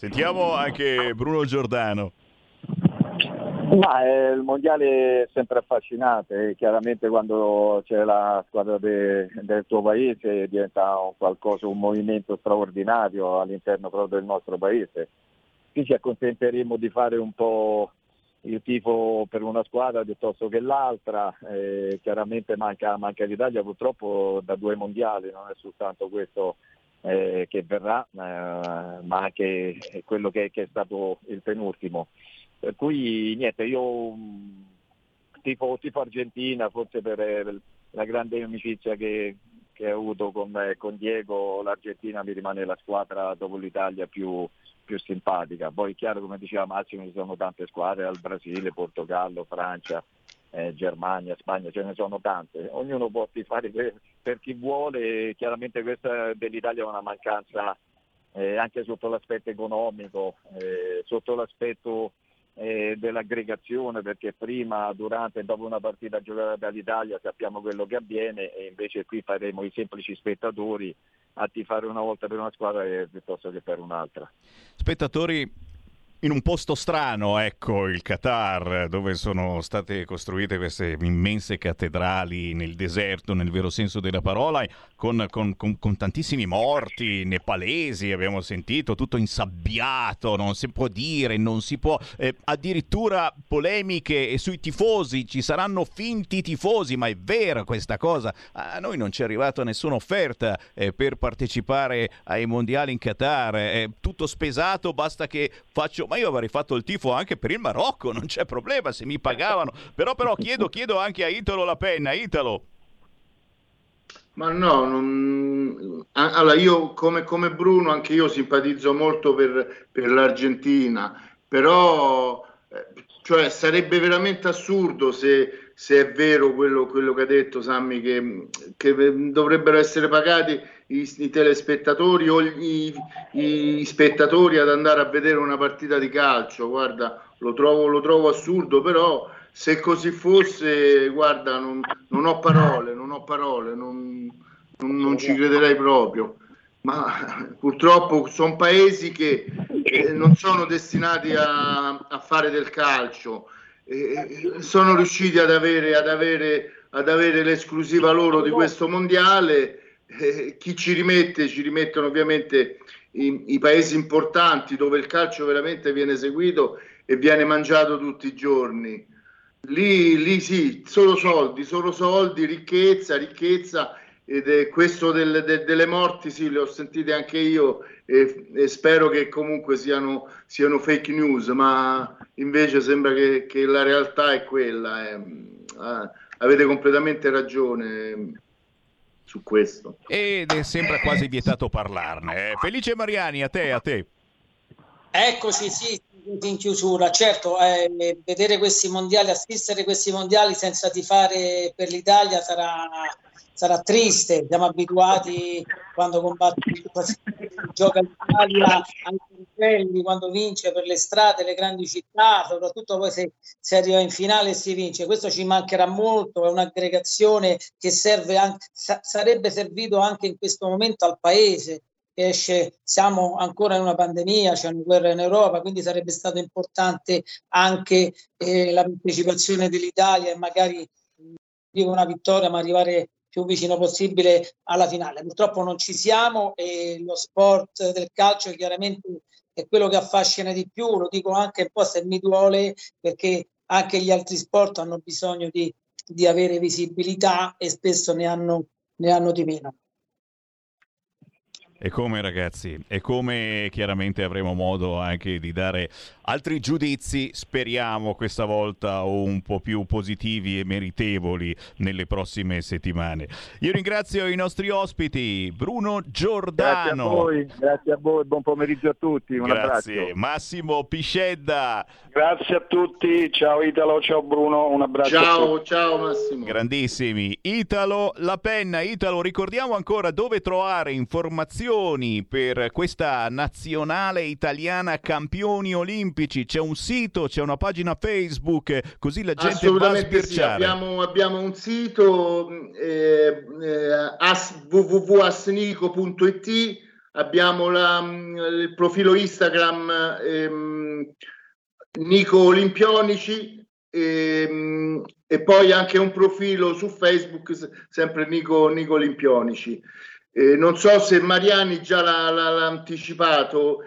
Sentiamo anche Bruno Giordano. Ma eh, il mondiale è sempre affascinante, chiaramente quando c'è la squadra de, del tuo paese diventa un qualcosa, un movimento straordinario all'interno proprio del nostro paese. Qui ci accontenteremo di fare un po' il tifo per una squadra piuttosto che l'altra, eh, chiaramente manca, manca l'Italia purtroppo da due mondiali, non è soltanto questo eh, che verrà, eh, ma anche quello che, che, è stato il penultimo. Per cui niente, io mm, tifo, tifo Argentina, forse per, per la grande amicizia che, che ho avuto con, con, Diego, l'Argentina mi rimane la squadra dopo l'Italia più, più simpatica. Poi è chiaro, come diceva Massimo, ci sono tante squadre, al Brasile, Portogallo, Francia, eh, Germania, Spagna, ce ne sono tante, ognuno può tifare per, chi vuole, chiaramente questa dell'Italia è una mancanza eh, anche sotto l'aspetto economico, eh, sotto l'aspetto eh, dell'aggregazione, perché prima, durante e dopo una partita giocata dall'Italia sappiamo quello che avviene e invece qui faremo i semplici spettatori a tifare una volta per una squadra piuttosto che per un'altra. Spettatori in un posto strano, ecco, il Qatar, dove sono state costruite queste immense cattedrali nel deserto, nel vero senso della parola, con, con, con, con tantissimi morti nepalesi, abbiamo sentito, tutto insabbiato, non si può dire, non si può, eh, addirittura polemiche sui tifosi, ci saranno finti tifosi, ma è vera questa cosa? A noi non ci è arrivata nessuna offerta eh, per partecipare ai mondiali in Qatar, è tutto spesato, basta che faccio ma io avrei fatto il tifo anche per il Marocco, non c'è problema se mi pagavano. Però, però chiedo, chiedo anche a Italo la penna. Italo. Ma no, non... allora io come, come, Bruno, anche io simpatizzo molto per, per l'Argentina, però eh, cioè, sarebbe veramente assurdo se, se è vero quello, quello, che ha detto Sammy, che, che dovrebbero essere pagati i, i telespettatori o i, i, spettatori ad andare a vedere una partita di calcio. Guarda, lo trovo, lo trovo assurdo, però se così fosse, guarda, non, non ho parole, non ho parole, non, non, non ci crederei proprio. Ma purtroppo sono paesi che eh, non sono destinati a, a fare del calcio. Eh, sono riusciti ad avere, ad, avere, ad avere l'esclusiva loro di questo mondiale eh, chi ci rimette? Ci rimettono ovviamente i, i, paesi importanti dove il calcio veramente viene seguito e viene mangiato tutti i giorni. Lì, lì sì, solo soldi, solo soldi, ricchezza, ricchezza ed è questo del, de, delle morti sì, le ho sentite anche io e, e spero che comunque siano, siano, fake news, ma invece sembra che, che la realtà è quella. Eh. Ah, avete completamente ragione su questo. Ed è sembra quasi vietato parlarne. Eh. Felice Mariani, a te, a te. Eccoci, sì, in chiusura. Certo, eh, vedere questi mondiali, assistere questi mondiali senza tifare per l'Italia sarà sarà triste, siamo abituati quando combatte, gioca l'Italia ai livelli, quando vince per le strade, le grandi città, soprattutto poi se si arriva in finale e si vince. Questo ci mancherà molto, è un'aggregazione che serve anche, sarebbe servito anche in questo momento al Paese. Esce, siamo ancora in una pandemia, c'è una guerra in Europa, quindi sarebbe stato importante anche eh, la partecipazione dell'Italia e magari dico una vittoria, ma arrivare più vicino possibile alla finale. Purtroppo non ci siamo e lo sport del calcio chiaramente è quello che affascina di più, lo dico anche un po' se mi duole perché anche gli altri sport hanno bisogno di, di avere visibilità e spesso ne hanno, ne hanno di meno. E come ragazzi, e come chiaramente avremo modo anche di dare altri giudizi, speriamo questa volta un po' più positivi e meritevoli nelle prossime settimane. Io ringrazio i nostri ospiti, Bruno Giordano. Grazie a voi, grazie a voi, buon pomeriggio a tutti, un Grazie. abbraccio. Massimo Piscedda. Grazie a tutti, ciao Italo, ciao Bruno, un abbraccio Ciao, ciao Massimo. Grandissimi. Italo La Penna. Italo, ricordiamo ancora dove trovare informazioni per questa nazionale italiana campioni olimpici. C'è un sito, c'è una pagina Facebook, così la gente va a Assolutamente sì, sbirciare. abbiamo, abbiamo un sito eh, eh, as- www.asnico.it, abbiamo la, mm, il profilo Instagram ehm, Nico Olimpionici ehm, e poi anche un profilo su Facebook sempre Nico, Nico Olimpionici. Eh, non so se Mariani già l'ha, l'ha- l'ha anticipato,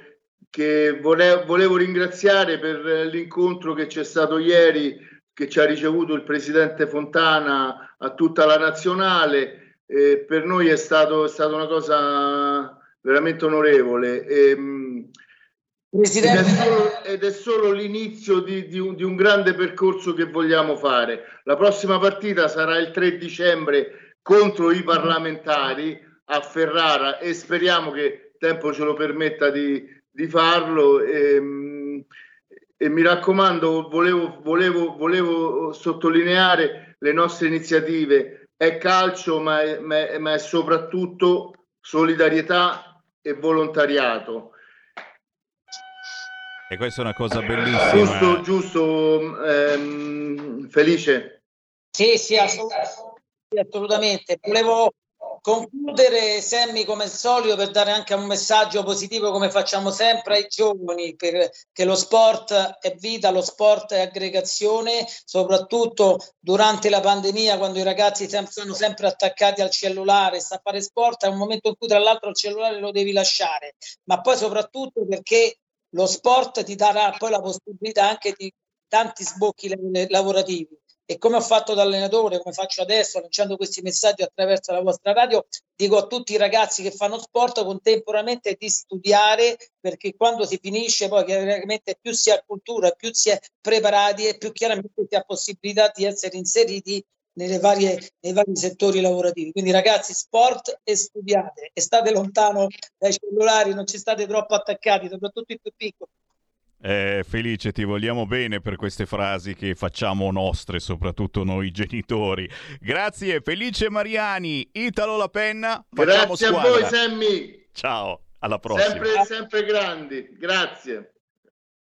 che vole- volevo ringraziare per eh, l'incontro che c'è stato ieri, che ci ha ricevuto il presidente Fontana a tutta la nazionale. Eh, per noi è, stato, è stata una cosa veramente onorevole. Ehm, ed, è solo, ed è solo l'inizio di, di un, di un grande percorso che vogliamo fare. La prossima partita sarà il 3 dicembre contro i parlamentari a Ferrara e speriamo che il tempo ce lo permetta di, di farlo. Ehm, e mi raccomando, volevo, volevo, volevo sottolineare le nostre iniziative. È calcio, ma è, ma è- ma è soprattutto solidarietà e volontariato. E questa è una cosa bellissima. Giusto, giusto, ehm, Felice? Sì, sì, assolutamente. sì, assolutamente. Volevo concludere, Semmi, come al solito, per dare anche un messaggio positivo, come facciamo sempre ai giovani, perché lo sport è vita, lo sport è aggregazione, soprattutto durante la pandemia, quando i ragazzi sono sempre attaccati al cellulare, sta a fare sport, è un momento in cui tra l'altro il cellulare lo devi lasciare, ma poi soprattutto perché lo sport ti darà poi la possibilità anche di tanti sbocchi lav- lavorativi e come ho fatto da allenatore, come faccio adesso, lanciando questi messaggi attraverso la vostra radio, dico a tutti i ragazzi che fanno sport contemporaneamente di studiare perché quando si finisce poi chiaramente più si ha cultura, più si è preparati e più chiaramente si ha possibilità di essere inseriti varie, nei vari settori lavorativi. Quindi ragazzi, sport e studiate e state lontano dai cellulari, non ci state troppo attaccati, soprattutto i più piccoli. Eh, Felice, ti vogliamo bene per queste frasi che facciamo nostre, soprattutto noi genitori. Grazie, Felice Mariani, Italo La Penna. Grazie a squadra. voi, Sammy. Ciao, alla prossima. Sempre, sempre grandi. Grazie.